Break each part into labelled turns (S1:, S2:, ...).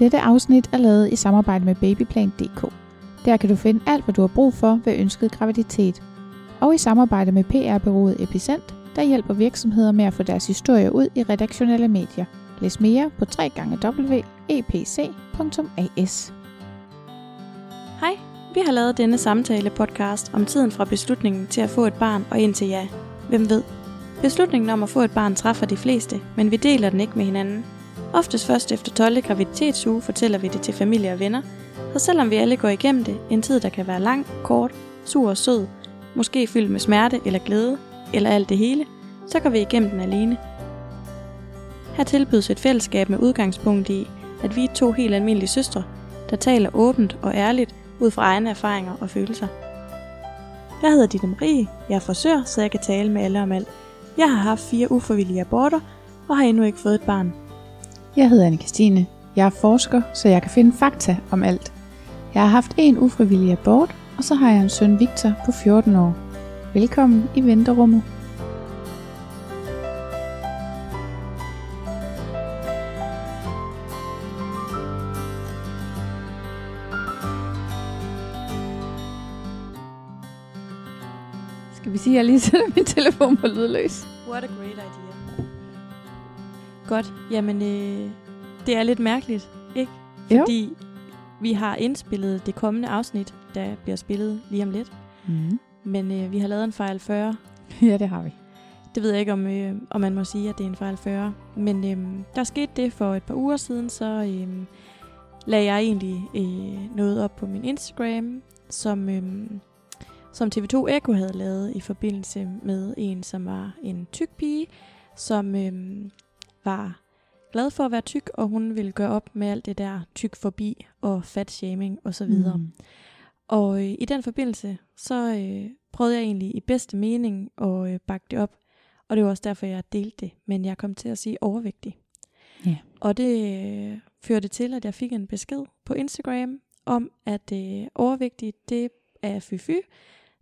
S1: Dette afsnit er lavet i samarbejde med babyplan.dk. Der kan du finde alt, hvad du har brug for ved ønsket graviditet. Og i samarbejde med PR-byrået Epicent, der hjælper virksomheder med at få deres historie ud i redaktionelle medier. Læs mere på www.epc.as.
S2: Hej, vi har lavet denne samtale podcast om tiden fra beslutningen til at få et barn og indtil ja. Hvem ved? Beslutningen om at få et barn træffer de fleste, men vi deler den ikke med hinanden. Oftest først efter 12. graviditetsuge fortæller vi det til familie og venner, så selvom vi alle går igennem det, en tid der kan være lang, kort, sur og sød, måske fyldt med smerte eller glæde, eller alt det hele, så går vi igennem den alene. Her tilbydes et fællesskab med udgangspunkt i, at vi er to helt almindelige søstre, der taler åbent og ærligt ud fra egne erfaringer og følelser. Jeg hedder Ditte Marie, jeg er frisør, så jeg kan tale med alle om alt. Jeg har haft fire uforvillige aborter og har endnu ikke fået et barn.
S1: Jeg hedder anne Christine. Jeg er forsker, så jeg kan finde fakta om alt. Jeg har haft en ufrivillig abort, og så har jeg en søn Victor på 14 år. Velkommen i venterummet. Skal vi sige, at jeg lige sætter min telefon på lydløs?
S2: What a great idea. Godt, jamen øh, det er lidt mærkeligt, ikke?
S1: Jo.
S2: Fordi vi har indspillet det kommende afsnit, der bliver spillet lige om lidt.
S1: Mm.
S2: Men øh, vi har lavet en fejl 40.
S1: Ja, det har vi.
S2: Det ved jeg ikke, om, øh, om man må sige, at det er en fejl 40. Men øh, der skete det for et par uger siden, så øh, lagde jeg egentlig øh, noget op på min Instagram, som, øh, som TV2 Echo havde lavet i forbindelse med en, som var en tyk pige, som øh, var glad for at være tyk, og hun ville gøre op med alt det der tyk forbi og fat shaming osv. Mm. Og øh, i den forbindelse, så øh, prøvede jeg egentlig i bedste mening at øh, bakke det op. Og det var også derfor, jeg delte det. Men jeg kom til at sige overvægtig.
S1: Ja.
S2: Og det øh, førte til, at jeg fik en besked på Instagram om, at øh, overvægtig, det er fy-fy.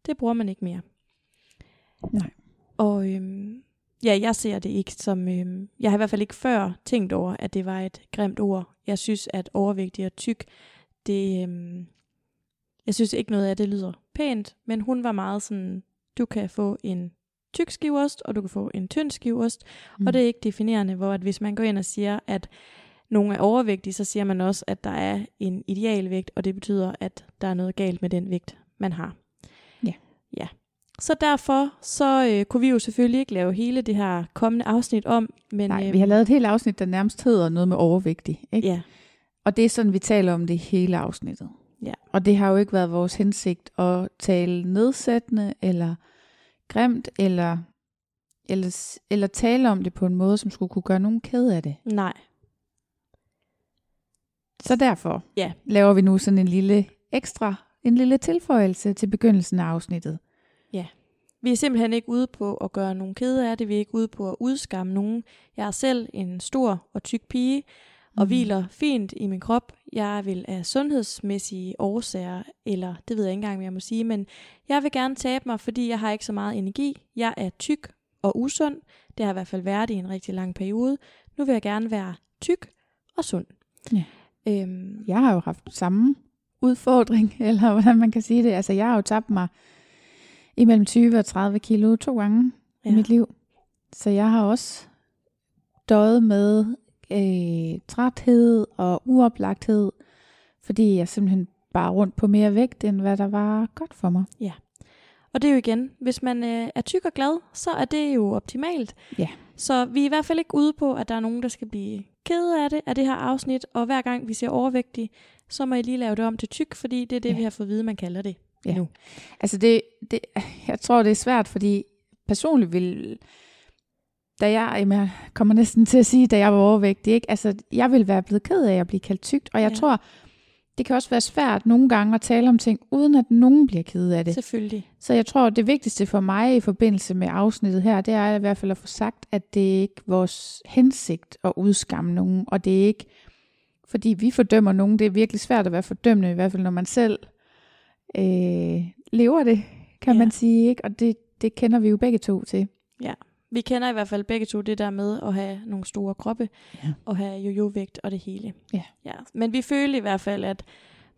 S2: Det bruger man ikke mere.
S1: Nej.
S2: Og øhm, ja, jeg ser det ikke som... Øhm, jeg har i hvert fald ikke før tænkt over, at det var et grimt ord. Jeg synes, at overvægtig og tyk, det... Øhm, jeg synes ikke noget af det lyder pænt, men hun var meget sådan, du kan få en tyk skiveost, og du kan få en tynd skiveost, mm. og det er ikke definerende, hvor at hvis man går ind og siger, at nogen er overvægtige, så siger man også, at der er en idealvægt, og det betyder, at der er noget galt med den vægt, man har.
S1: Ja.
S2: Ja. Så derfor så øh, kunne vi jo selvfølgelig ikke lave hele det her kommende afsnit om, men
S1: Nej,
S2: øh,
S1: vi har lavet et helt afsnit, der nærmest hedder noget med overvægtig. Ikke?
S2: ja,
S1: Og det er sådan, vi taler om det hele afsnittet.
S2: Ja.
S1: Og det har jo ikke været vores hensigt at tale nedsættende, eller grimt, eller, eller, eller tale om det på en måde, som skulle kunne gøre nogen ked af det.
S2: nej,
S1: Så derfor
S2: Ja.
S1: laver vi nu sådan en lille ekstra, en lille tilføjelse til begyndelsen af afsnittet.
S2: Vi er simpelthen ikke ude på at gøre nogen kede af det. Vi er ikke ude på at udskamme nogen. Jeg er selv en stor og tyk pige, og
S1: Mhm.
S2: hviler fint i min krop. Jeg vil af sundhedsmæssige årsager, eller det ved jeg ikke engang, hvad jeg må sige, men jeg vil gerne tabe mig, fordi jeg har ikke så meget energi. Jeg er tyk og usund. Det har i hvert fald været i en rigtig lang periode. Nu vil jeg gerne være tyk og sund.
S1: Ja.
S2: Øhm,
S1: Jeg har jo haft samme udfordring, eller hvordan man kan sige det. Altså, jeg har jo tabt mig imellem 20 og 30 kilo to gange ja. i mit liv. Så jeg har også døjet med øh, træthed og uoplagthed, fordi jeg simpelthen bare rundt på mere vægt, end hvad der var godt for mig.
S2: Og det er jo igen, hvis man øh, er tyk og glad, så er det jo optimalt.
S1: Ja.
S2: Så vi er i hvert fald ikke ude på, at der er nogen, der skal blive kede af det, af det her afsnit. Og hver gang vi ser overvægtig, så må I lige lave det om til tyk, fordi det er det,
S1: Ja.
S2: vi har fået at vide, man kalder det
S1: Ja.
S2: nu.
S1: Altså det, det, jeg tror, det er svært, fordi personligt vil, da jeg, jamen, jeg kommer næsten til at sige, da jeg var overvægtig, ikke? Altså, jeg vil være blevet ked af at blive kaldt tykt, og jeg
S2: ja.
S1: tror, det kan også være svært nogle gange at tale om ting, uden at nogen bliver ked af det.
S2: Selvfølgelig.
S1: Så jeg tror, det vigtigste for mig i forbindelse med afsnittet her, det er i hvert fald at få sagt, at det er ikke vores hensigt at udskamme nogen, og det er ikke, fordi vi fordømmer nogen, det er virkelig svært at være fordømmende, i hvert fald når man selv øh, lever det, kan
S2: Ja.
S1: man sige, ikke? og det, det kender vi jo begge to til.
S2: vi kender i hvert fald begge to det der med at have nogle store kroppe,
S1: Ja.
S2: og have jojo-vægt og det hele.
S1: Ja.
S2: ja. Men vi følte i hvert fald, at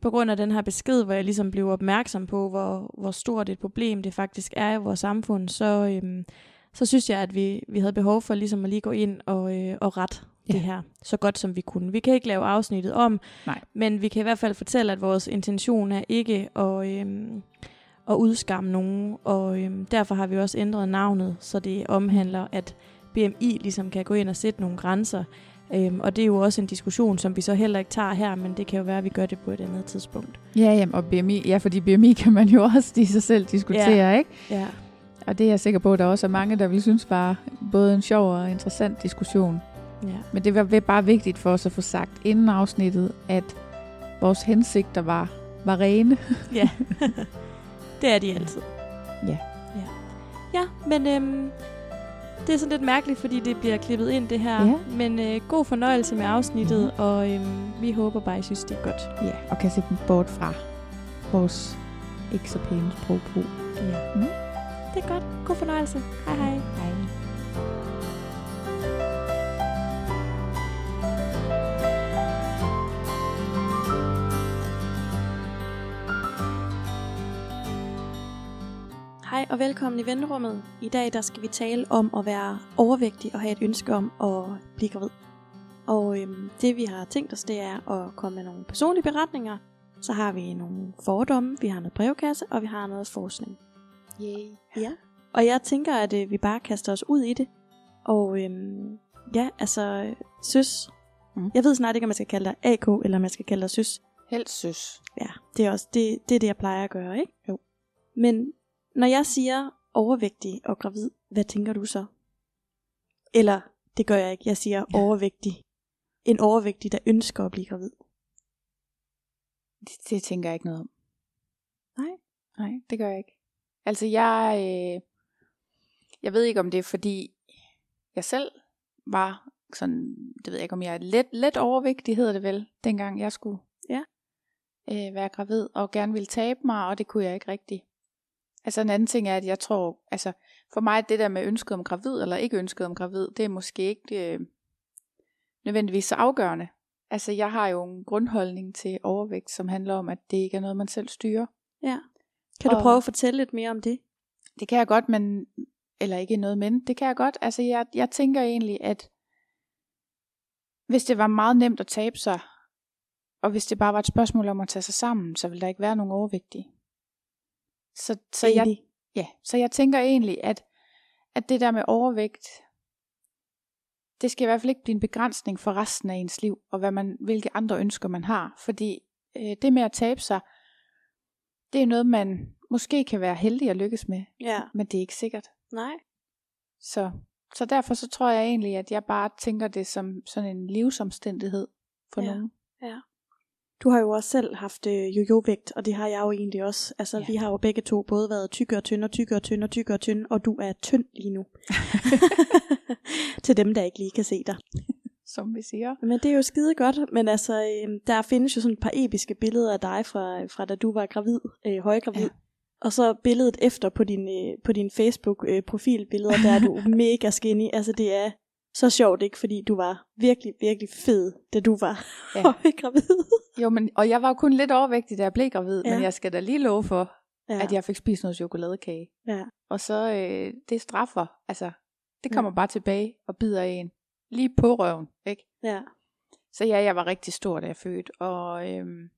S2: på grund af den her besked, hvor jeg ligesom blev opmærksom på, hvor, hvor stort et problem det faktisk er i vores samfund, så, øhm, så synes jeg, at vi, vi havde behov for ligesom at lige gå ind og, øh, og rette
S1: Ja.
S2: det her så godt som vi kunne. Vi kan ikke lave afsnittet om,
S1: Nej.
S2: men vi kan i hvert fald fortælle, at vores intention er ikke at, øhm, at udskamme nogen, og øhm, derfor har vi også ændret navnet, så det omhandler, at BMI ligesom kan gå ind og sætte nogle grænser. Øhm, og det er jo også en diskussion, som vi så heller ikke tager her, men det kan jo være, at vi gør det på et andet tidspunkt.
S1: Ja, jamen, og BMI, ja, fordi BMI kan man jo også i sig selv diskutere, ja. ikke?
S2: Ja,
S1: Og det er jeg sikker på, at der også er mange, der vil synes var både en sjov og interessant diskussion.
S2: Ja.
S1: Men det var bare vigtigt for os at få sagt inden afsnittet, at vores hensigter var, var rene.
S2: ja. det er de altid.
S1: Ja.
S2: Ja, ja men øhm, det er sådan lidt mærkeligt, fordi det bliver klippet ind det her.
S1: Ja.
S2: Men øh, god fornøjelse med afsnittet, og øhm, vi håber bare, I synes, det er godt.
S1: Ja, og kan se bort fra vores ikke så pæne sprogbrug.
S2: Ja.
S1: Mm.
S2: Det er godt. God fornøjelse. Hej hej.
S1: Hej.
S2: Hej og velkommen i venterummet. I dag der skal vi tale om at være overvægtig og have et ønske om at blive gravid. Og øhm, det vi har tænkt os, det er at komme med nogle personlige beretninger. Så har vi nogle fordomme, vi har noget brevkasse, og vi har noget forskning.
S1: Yay.
S2: Ja. Og jeg tænker, at øh, vi bare kaster os ud i det. Og øhm, ja, altså, søs.
S1: Mm.
S2: Jeg ved snart ikke, om man skal kalde dig AK, eller om man skal kalde dig søs.
S1: Helst søs.
S2: Ja, det er også det, det, er det jeg plejer at gøre, ikke?
S1: Jo.
S2: Men når jeg siger overvægtig og gravid, hvad tænker du så? Eller, det gør jeg ikke, jeg siger
S1: Ja.
S2: overvægtig. En overvægtig, der ønsker at blive gravid.
S1: Det, det tænker jeg ikke noget om.
S2: Nej.
S1: Nej, det gør jeg ikke. Altså jeg, øh, jeg ved ikke om det er fordi jeg selv var sådan, det ved jeg ikke om jeg er let, let overvægtig hedder det vel, dengang jeg skulle
S2: Ja.
S1: øh, være gravid og gerne ville tabe mig, og det kunne jeg ikke rigtig. Altså en anden ting er, at jeg tror, altså for mig det der med ønsket om gravid eller ikke ønsket om gravid, det er måske ikke øh, nødvendigvis så afgørende. Altså jeg har jo en grundholdning til overvægt, som handler om, at det ikke er noget, man selv styrer.
S2: Ja. Kan du
S1: Og-
S2: prøve at fortælle lidt mere om det?
S1: Det kan jeg godt, men eller ikke noget men, det kan jeg godt. Altså jeg, jeg tænker egentlig, at hvis det var meget nemt at tabe sig, og hvis det bare var et spørgsmål om at tage sig sammen, så ville der ikke være nogen overvægtige. Så, så, jeg, ja, så jeg tænker egentlig, at, at det der med overvægt, det skal i hvert fald ikke blive en begrænsning for resten af ens liv, og hvad man, hvilke andre ønsker man har. Fordi øh, det med at tabe sig, det er noget, man måske kan være heldig at lykkes med,
S2: Ja.
S1: men det er ikke sikkert.
S2: Nej.
S1: Så, så derfor så tror jeg egentlig, at jeg bare tænker det som sådan en livsomstændighed for
S2: Ja.
S1: nogen.
S2: Du har jo også selv haft øh, jojo-vægt, og det har jeg jo egentlig også. Altså,
S1: Ja.
S2: vi har jo begge to både været tykke og tynde, og tykke og tynde, og tykke og tynde, og du er tynd lige nu. Til dem, der ikke lige kan se dig.
S1: Som vi siger.
S2: Men det er jo skide godt, men altså, øh, der findes jo sådan et par episke billeder af dig fra, fra da du var gravid, øh, højgravid.
S1: Ja.
S2: Og så billedet efter på din, øh, på din Facebook øh, der er du mega skinny. Altså det er så sjovt ikke, fordi du var virkelig, virkelig fed, da du var
S1: Ja.
S2: højgravid.
S1: Jo, men, og jeg var jo kun lidt overvægtig, da jeg blev gravid, ja. Men jeg skal da lige love for, ja. At jeg fik spist noget chokoladekage.
S2: Ja.
S1: Og så, øh, det straffer, altså, det kommer ja. bare tilbage og bider en. Lige på røven, ikke?
S2: ja.
S1: Så ja, jeg var rigtig stor, da jeg fødte, og, øhm,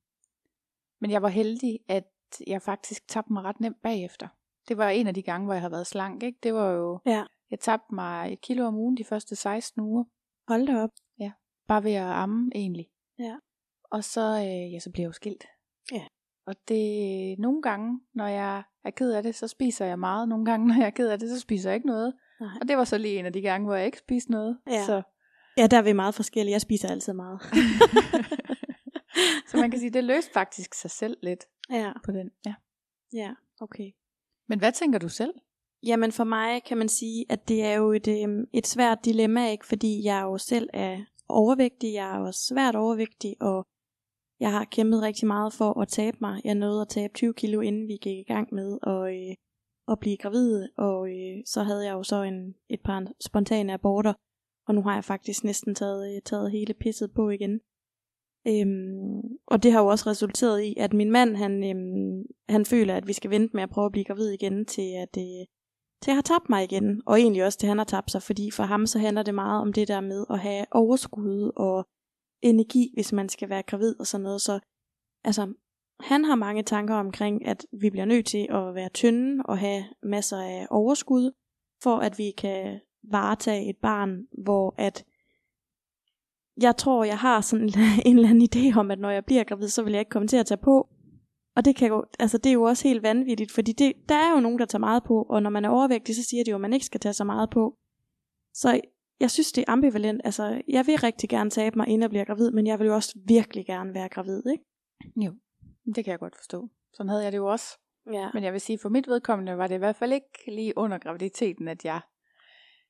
S1: men jeg var heldig, at jeg faktisk tabte mig ret nemt bagefter. Det var en af de gange, hvor jeg har været slank, ikke? Det var jo,
S2: Ja.
S1: Jeg tabte mig et kilo om ugen de første 16 uger,
S2: Hold da op.
S1: bare ved at amme egentlig.
S2: Ja.
S1: Og så, øh, ja, så blev jeg jo skilt.
S2: Ja.
S1: Og det, nogle gange, når jeg er ked af det, så spiser jeg meget. Nogle gange, når jeg er ked af det, så spiser jeg ikke noget.
S2: Nej.
S1: Og det var så lige en af de gange, hvor jeg ikke spiste noget.
S2: Ja.
S1: Så,
S2: Ja, der er vi meget forskellige. Jeg spiser altid meget.
S1: så man kan sige, det løste faktisk sig selv lidt
S2: ja,
S1: på den. Ja.
S2: ja, okay.
S1: Men hvad tænker du selv?
S2: Jamen for mig kan man sige, at det er jo et, øh, et svært dilemma, ikke? fordi jeg jo selv er overvægtig, jeg er også svært overvægtig, og jeg har kæmpet rigtig meget for at tabe mig. Jeg nåede at tabe 20 kilo, inden vi gik i gang med at, øh, at blive gravid, og øh, så havde jeg jo så en, et par spontane aborter, og nu har jeg faktisk næsten taget, øh, taget hele pisset på igen. Øhm, og det har jo også resulteret i, at min mand, han, øhm, han føler, at vi skal vente med at prøve at blive gravid igen, til at, øh, til jeg har tabt mig igen. Og egentlig også til han har tabt sig, fordi for ham så handler det meget om det der med at have overskud og energi, hvis man skal være gravid og sådan noget. Så altså, han har mange tanker omkring, at vi bliver nødt til at være tynde og have masser af overskud, for at vi kan varetage et barn, hvor at jeg tror, jeg har sådan en eller anden idé om, at når jeg bliver gravid, så vil jeg ikke komme til at tage på. Og det, kan jo, altså det er jo også helt vanvittigt, fordi det, der er jo nogen, der tager meget på, og når man er overvægtig, så siger de jo, at man ikke skal tage så meget på. Så jeg synes, det er ambivalent. Altså, jeg vil rigtig gerne tabe mig, inden jeg bliver gravid, men jeg vil jo også virkelig gerne være gravid, ikke?
S1: Jo, det kan jeg godt forstå. Sådan havde jeg det jo også.
S2: Ja.
S1: Men jeg vil sige, for mit vedkommende var det i hvert fald ikke lige under graviditeten, at jeg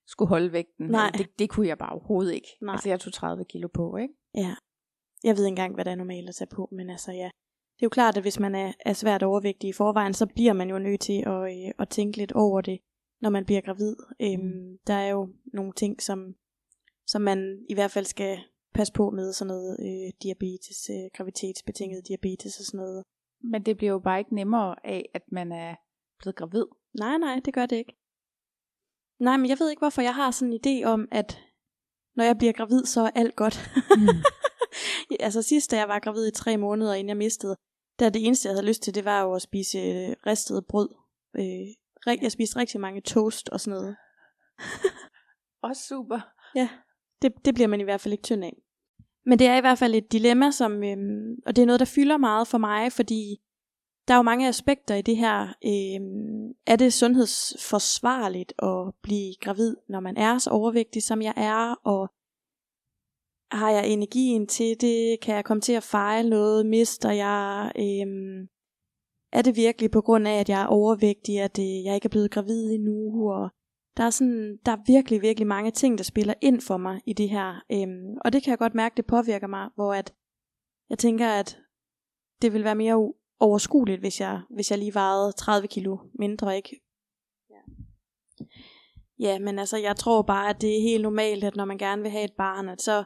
S1: skulle holde vægten.
S2: Nej.
S1: Det, det kunne jeg bare overhovedet ikke.
S2: Nej.
S1: Altså jeg tog 30 kilo på, ikke?
S2: Ja. Jeg ved ikke engang, hvad der er normalt at tage på, men altså ja. Det er jo klart, at hvis man er, er svært overvægtig i forvejen, så bliver man jo nødt til at, øh, at tænke lidt over det, når man bliver gravid. Øhm, der er jo nogle ting, som, som man i hvert fald skal passe på med, sådan noget øh, diabetes, øh, graviditetsbetinget diabetes og sådan noget.
S1: Men det bliver jo bare ikke nemmere af, at man er blevet gravid.
S2: Nej, nej, det gør det ikke. Nej, men jeg ved ikke, hvorfor jeg har sådan en idé om, at når jeg bliver gravid, så er alt godt.
S1: Mm.
S2: altså sidst, da jeg var gravid i tre måneder, inden jeg mistede, der det eneste, jeg havde lyst til, det var jo at spise øh, ristet brød. Øh, jeg spiste rigtig mange toast og sådan noget.
S1: Også super.
S2: Ja, det, det bliver man i hvert fald ikke tynd af. Men det er i hvert fald et dilemma, som, øhm, og det er noget, der fylder meget for mig, fordi der er jo mange aspekter i det her. Øhm, er det sundhedsforsvarligt at blive gravid, når man er så overvægtig, som jeg er, og har jeg energien til det? Kan jeg komme til at fejle noget? Mister jeg? Øhm, er det virkelig på grund af, at jeg er overvægtig, at øh, jeg ikke er blevet gravid endnu? Og der er, sådan, der er virkelig, virkelig mange ting, der spiller ind for mig i det her. Øhm, og det kan jeg godt mærke, det påvirker mig, hvor at jeg tænker, at det vil være mere overskueligt, hvis jeg, hvis jeg lige vejede 30 kilo mindre, ikke? Ja. ja, men altså, jeg tror bare, at det er helt normalt, at når man gerne vil have et barn, at så,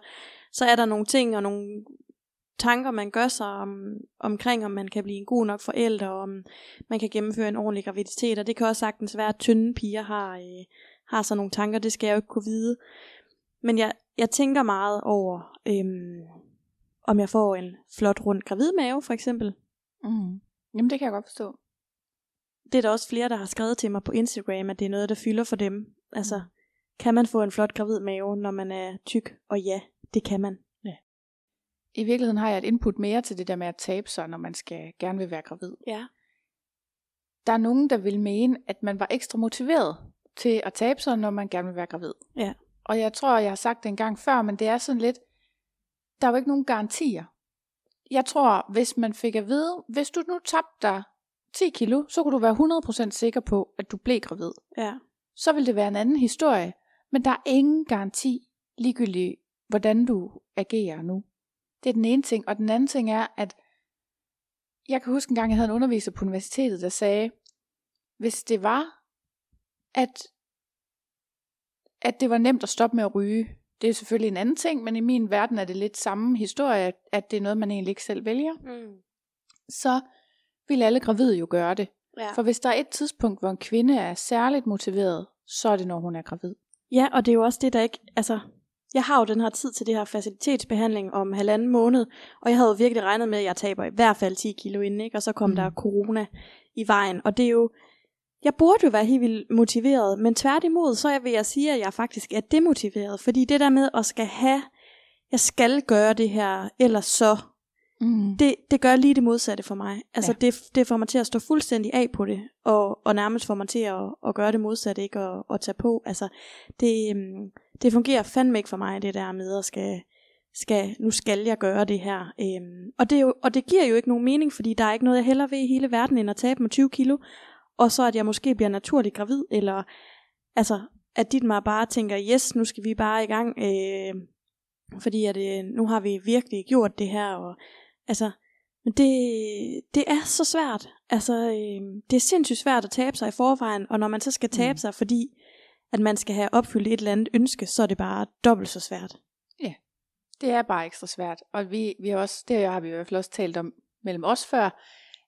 S2: så er der nogle ting og nogle tanker, man gør sig om, omkring, om man kan blive en god nok forælder, og om man kan gennemføre en ordentlig graviditet, og det kan også sagtens være, at tynde piger har, øh, har sådan nogle tanker, det skal jeg jo ikke kunne vide. Men jeg, jeg tænker meget over, øhm, om jeg får en flot rund gravidmave, for eksempel.
S1: Mm. Jamen det kan jeg godt forstå.
S2: Det er der også flere, der har skrevet til mig på Instagram, at det er noget, der fylder for dem. Altså, kan man få en flot gravid mave, når man er tyk? Og ja, det kan man.
S1: I virkeligheden har jeg et input mere til det der med at tabe sig, når man skal gerne vil være gravid.
S2: Ja.
S1: Der er nogen, der vil mene, at man var ekstra motiveret til at tabe sig, når man gerne vil være gravid.
S2: Ja.
S1: Og jeg tror, jeg har sagt det en gang før, men det er sådan lidt, der er jo ikke nogen garantier. Jeg tror, hvis man fik at vide, hvis du nu tabte dig 10 kilo, så kunne du være 100% sikker på, at du blev gravid.
S2: Ja.
S1: Så vil det være en anden historie. Men der er ingen garanti, ligegyldigt hvordan du agerer nu. Det er den ene ting. Og den anden ting er, at jeg kan huske en gang, jeg havde en underviser på universitetet, der sagde, hvis det var, at, at det var nemt at stoppe med at ryge, det er selvfølgelig en anden ting, men i min verden er det lidt samme historie, at det er noget, man egentlig ikke selv vælger,
S2: Mm.
S1: så vil alle gravide jo gøre det.
S2: ja.
S1: For hvis der er et tidspunkt, hvor en kvinde er særligt motiveret, så er det, når hun er gravid.
S2: Ja, og det er jo også det, der ikke... Altså, jeg har jo den her tid til det her facilitetsbehandling om halvanden måned, og jeg havde virkelig regnet med, at jeg taber i hvert fald 10 kilo inden, ikke? og så kom
S1: mm.
S2: der corona i vejen. Og det er jo... Jeg burde jo være helt vildt motiveret, men tværtimod, så vil jeg sige, at jeg faktisk er demotiveret, fordi det der med at skal have, jeg skal gøre det her, ellers så,
S1: Mm.
S2: det, det gør lige det modsatte for mig. Altså
S1: Ja.
S2: det, det får mig til at stå fuldstændig af på det, og, og nærmest får mig til at, at gøre det modsatte, ikke at, at tage på. Altså det, øhm, det fungerer fandme ikke for mig, det der med at skal, skal nu skal jeg gøre det her. Øhm, og, det jo, og det giver jo ikke nogen mening, fordi der er ikke noget, jeg heller vil i hele verden, end at tabe mig 20 kilo, og så at jeg måske bliver naturligt gravid, eller altså at dit mig bare tænker, yes, nu skal vi bare i gang, øh, fordi at, øh, nu har vi virkelig gjort det her, og altså, Men det, det er så svært. Altså, øh, det er sindssygt svært at tabe sig i forvejen, og når man så skal tabe mm. sig, fordi at man skal have opfyldt et eller andet ønske, så er det bare dobbelt så svært.
S1: Ja, det er bare ekstra svært. Og vi, vi har også, det har vi i hvert fald også talt om mellem os før,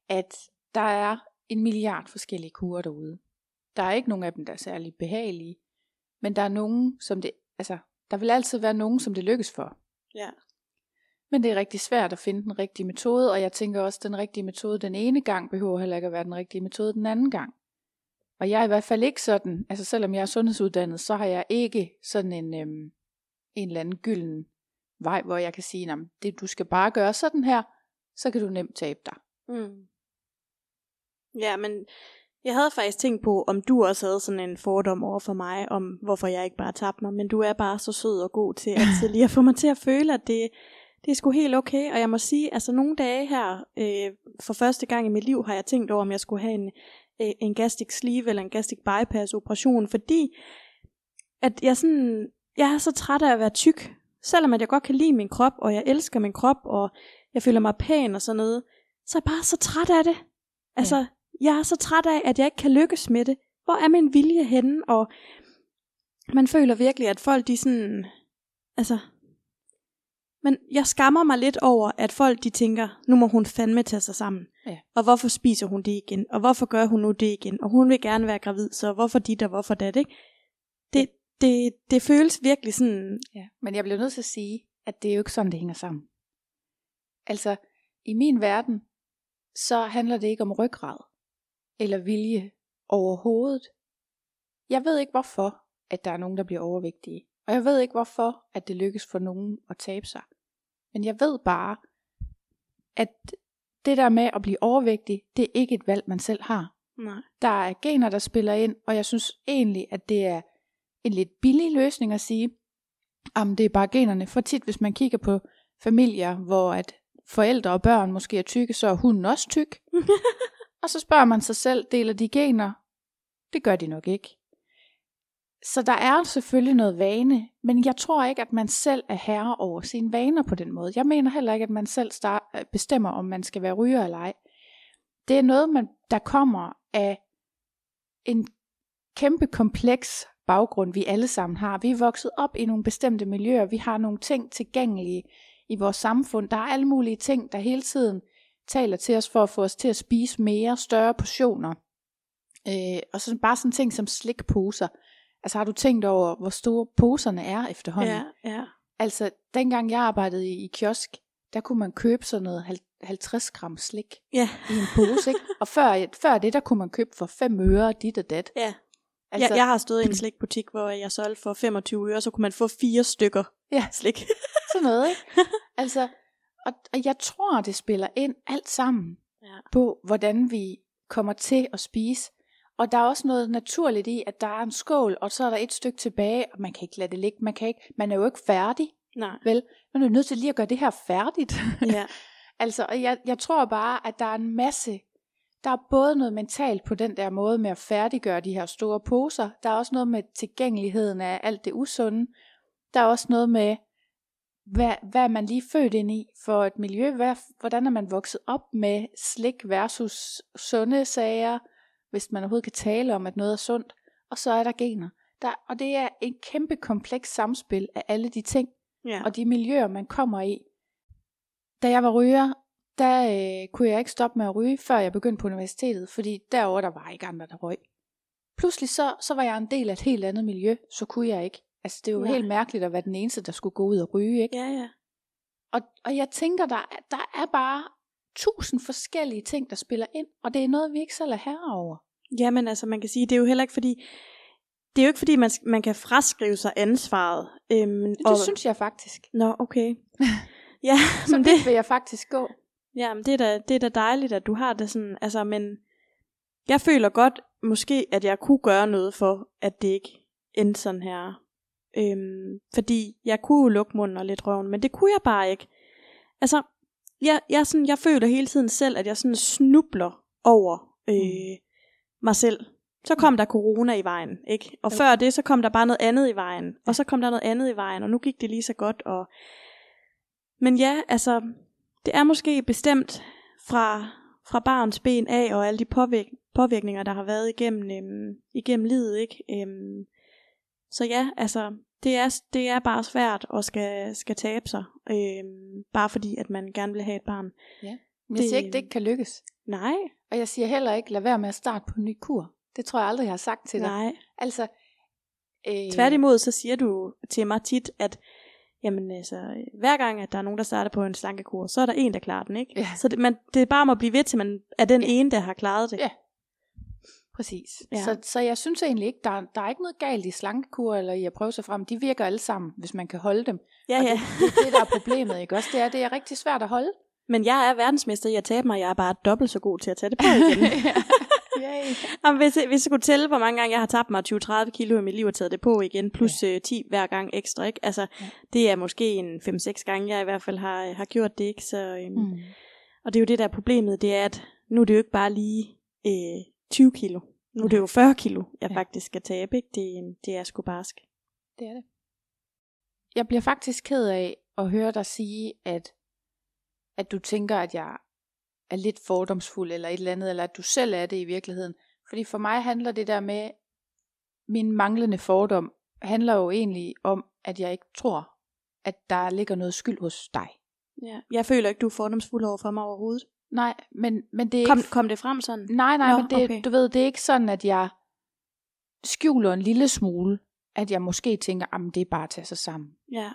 S1: at der er en milliard forskellige kurer derude. Der er ikke nogen af dem, der er særlig behagelige, men der er nogen, som det, altså, der vil altid være nogen, som det lykkes for.
S2: Ja.
S1: Men det er rigtig svært at finde den rigtige metode, og jeg tænker også, at den rigtige metode den ene gang behøver heller ikke at være den rigtige metode den anden gang. Og jeg er i hvert fald ikke sådan, altså selvom jeg er sundhedsuddannet, så har jeg ikke sådan en, øhm, en eller anden gylden vej, hvor jeg kan sige, at det du skal bare gøre sådan her, så kan du nemt tabe dig.
S2: Mm. Ja, men jeg havde faktisk tænkt på, om du også havde sådan en fordom over for mig, om hvorfor jeg ikke bare tabte mig, men du er bare så sød og god til at lige at få mig til at føle, at det, det er sgu helt okay, og jeg må sige, altså nogle dage her, øh, for første gang i mit liv, har jeg tænkt over, om jeg skulle have en, øh, en gastric sleeve eller en gastric bypass operation, fordi at jeg sådan, jeg er så træt af at være tyk, selvom at jeg godt kan lide min krop, og jeg elsker min krop, og jeg føler mig pæn og sådan noget, så er jeg bare så træt af det. Altså, ja. jeg er så træt af, at jeg ikke kan lykkes med det. Hvor er min vilje henne? Og man føler virkelig, at folk de sådan, altså, men jeg skammer mig lidt over, at folk de tænker, nu må hun fandme tage sig sammen.
S1: Ja.
S2: Og hvorfor spiser hun det igen? Og hvorfor gør hun nu det igen? Og hun vil gerne være gravid, så hvorfor dit og hvorfor dat, ikke? Det, det, det føles virkelig sådan...
S1: Ja, men jeg bliver nødt til at sige, at det er jo ikke sådan, det hænger sammen. Altså, i min verden, så handler det ikke om ryggrad eller vilje overhovedet. Jeg ved ikke hvorfor, at der er nogen, der bliver overvægtige. Og jeg ved ikke hvorfor, at det lykkes for nogen at tabe sig. Men jeg ved bare, at det der med at blive overvægtig, det er ikke et valg, man selv har.
S2: Nej.
S1: Der er gener, der spiller ind, og jeg synes egentlig, at det er en lidt billig løsning at sige, om det er bare generne. For tit, hvis man kigger på familier, hvor at forældre og børn måske er tykke, så er hunden også tyk. og så spørger man sig selv, deler de gener? Det gør de nok ikke. Så der er selvfølgelig noget vane, men jeg tror ikke, at man selv er herre over sine vaner på den måde. Jeg mener heller ikke, at man selv start, øh, bestemmer, om man skal være ryger eller ej. Det er noget, man, der kommer af en kæmpe kompleks baggrund, vi alle sammen har. Vi er vokset op i nogle bestemte miljøer, vi har nogle ting tilgængelige i vores samfund. Der er alle mulige ting, der hele tiden taler til os for at få os til at spise mere, større portioner. Øh, og så bare sådan ting som slikposer. Altså har du tænkt over, hvor store poserne er efterhånden?
S2: Ja, ja.
S1: Altså, dengang jeg arbejdede i, i kiosk, der kunne man købe sådan noget 50 gram slik
S2: ja.
S1: i en pose, ikke? Og før, før det, der kunne man købe for 5 øre dit og dat.
S2: Ja. Altså, jeg, jeg har stået i en slikbutik, hvor jeg solgte for 25 øre, så kunne man få fire stykker
S1: ja.
S2: slik.
S1: sådan noget, ikke? Altså, og, og jeg tror, det spiller ind alt sammen
S2: ja.
S1: på, hvordan vi kommer til at spise. Og der er også noget naturligt i, at der er en skål, og så er der et stykke tilbage, og man kan ikke lade det ligge. Man, kan ikke, man er jo ikke færdig.
S2: Nej.
S1: Vel? Man er jo nødt til lige at gøre det her færdigt.
S2: Ja.
S1: altså, og jeg, jeg tror bare, at der er en masse, der er både noget mentalt på den der måde med at færdiggøre de her store poser. Der er også noget med tilgængeligheden af alt det usunde. Der er også noget med, hvad, hvad er man lige født ind i for et miljø? Hvad, hvordan er man vokset op med slik versus sunde sager? Hvis man overhovedet kan tale om, at noget er sundt. Og så er der gener. Der, og det er en kæmpe kompleks samspil af alle de ting,
S2: ja.
S1: og de miljøer, man kommer i. Da jeg var ryger, der øh, kunne jeg ikke stoppe med at ryge, før jeg begyndte på universitetet, fordi derover der var ikke andre, der røg. Pludselig så, så var jeg en del af et helt andet miljø, så kunne jeg ikke. Altså det er jo ja. helt mærkeligt at være den eneste, der skulle gå ud og ryge, ikke?
S2: Ja, ja.
S1: Og, og jeg tænker, der, der er bare tusind forskellige ting, der spiller ind, og det er noget, vi ikke selv er herre over.
S2: Jamen altså, man kan sige, det er jo heller ikke fordi, det er jo ikke fordi, man, man kan fraskrive sig ansvaret. Øhm,
S1: det og... synes jeg faktisk.
S2: Nå, okay. ja,
S1: så men det vil jeg faktisk gå.
S2: Ja, men det er, da, det er da dejligt, at du har det sådan, altså, men jeg føler godt, måske, at jeg kunne gøre noget for, at det ikke endte sådan her. Øhm, fordi jeg kunne lukke munden og lidt røven, men det kunne jeg bare ikke. Altså, jeg, jeg, sådan, jeg føler hele tiden selv, at jeg sådan snubler over øh, mm. mig selv. Så kom der corona i vejen, ikke? Og okay. før det, så kom der bare noget andet i vejen. Og så kom der noget andet i vejen, og nu gik det lige så godt. Og... Men ja, altså, det er måske bestemt fra, fra barns ben af, og alle de påvirk, påvirkninger, der har været igennem, øhm, igennem livet, ikke? Øhm, så ja, altså, det er, det er bare svært at skal, skal tabe sig, øhm, bare fordi, at man gerne vil have et barn.
S1: Ja. Men jeg
S2: Det-
S1: siger ikke, det ikke kan lykkes.
S2: Nej,
S1: Og jeg siger heller ikke, lad være med at starte på en ny kur. Det tror jeg aldrig, jeg har sagt til dig.
S2: nej.
S1: Altså, øh,
S2: Tværtimod, så siger du til mig tit, at jamen, altså, hver gang, at der er nogen, der starter på en slankekur, så er der en, der klarer den, ikke?
S1: Ja.
S2: Så det, man, det er bare om at blive ved til, man er den
S1: Ja.
S2: ene, der har klaret det.
S1: Ja. Præcis.
S2: Ja.
S1: Ja. Så, så jeg synes egentlig ikke, der, er- der er ikke noget galt i slankekur eller i at prøve sig frem. De virker alle sammen, hvis man kan holde dem.
S2: ja.
S1: Og
S2: ja.
S1: Det, det, det, der er problemet, ikke også? Det er, det er rigtig svært at holde.
S2: Men jeg er verdensmester i at tabe mig, jeg er bare dobbelt så god til at tage det på igen.
S1: Yay.
S2: Jamen, hvis, hvis jeg kunne tælle, hvor mange gange jeg har tabt mig 20-30 kilo i mit liv og taget det på igen, plus ja. 10 hver gang ekstra, ikke? Altså,
S1: Ja.
S2: det er måske en 5-6 gange, jeg i hvert fald har, har gjort det, ikke? Så, øhm. Mm. Og det er jo det, der er problemet, det er, at nu er det jo ikke bare lige øh, 20 kilo. Nu er det jo 40 kilo, jeg ja. Faktisk skal tabe, ikke? Det, det er sgu barsk.
S1: Det er det. Jeg bliver faktisk ked af at høre dig sige, at, at du tænker, at jeg er lidt fordomsfuld eller et eller andet, eller at du selv er det i virkeligheden. Fordi for mig handler det der med, min manglende fordom, handler jo egentlig om, at jeg ikke tror, at der ligger noget skyld hos dig.
S2: Ja. Jeg føler ikke, du er fordomsfuld over for mig overhovedet.
S1: Nej, men, men det er
S2: Kom,
S1: ikke...
S2: kom det frem sådan?
S1: Nej, nej,
S2: Nå,
S1: men det,
S2: okay.
S1: du ved, det er ikke sådan, at jeg skjuler en lille smule, at jeg måske tænker, at det er bare at tage sig sammen.
S2: Ja.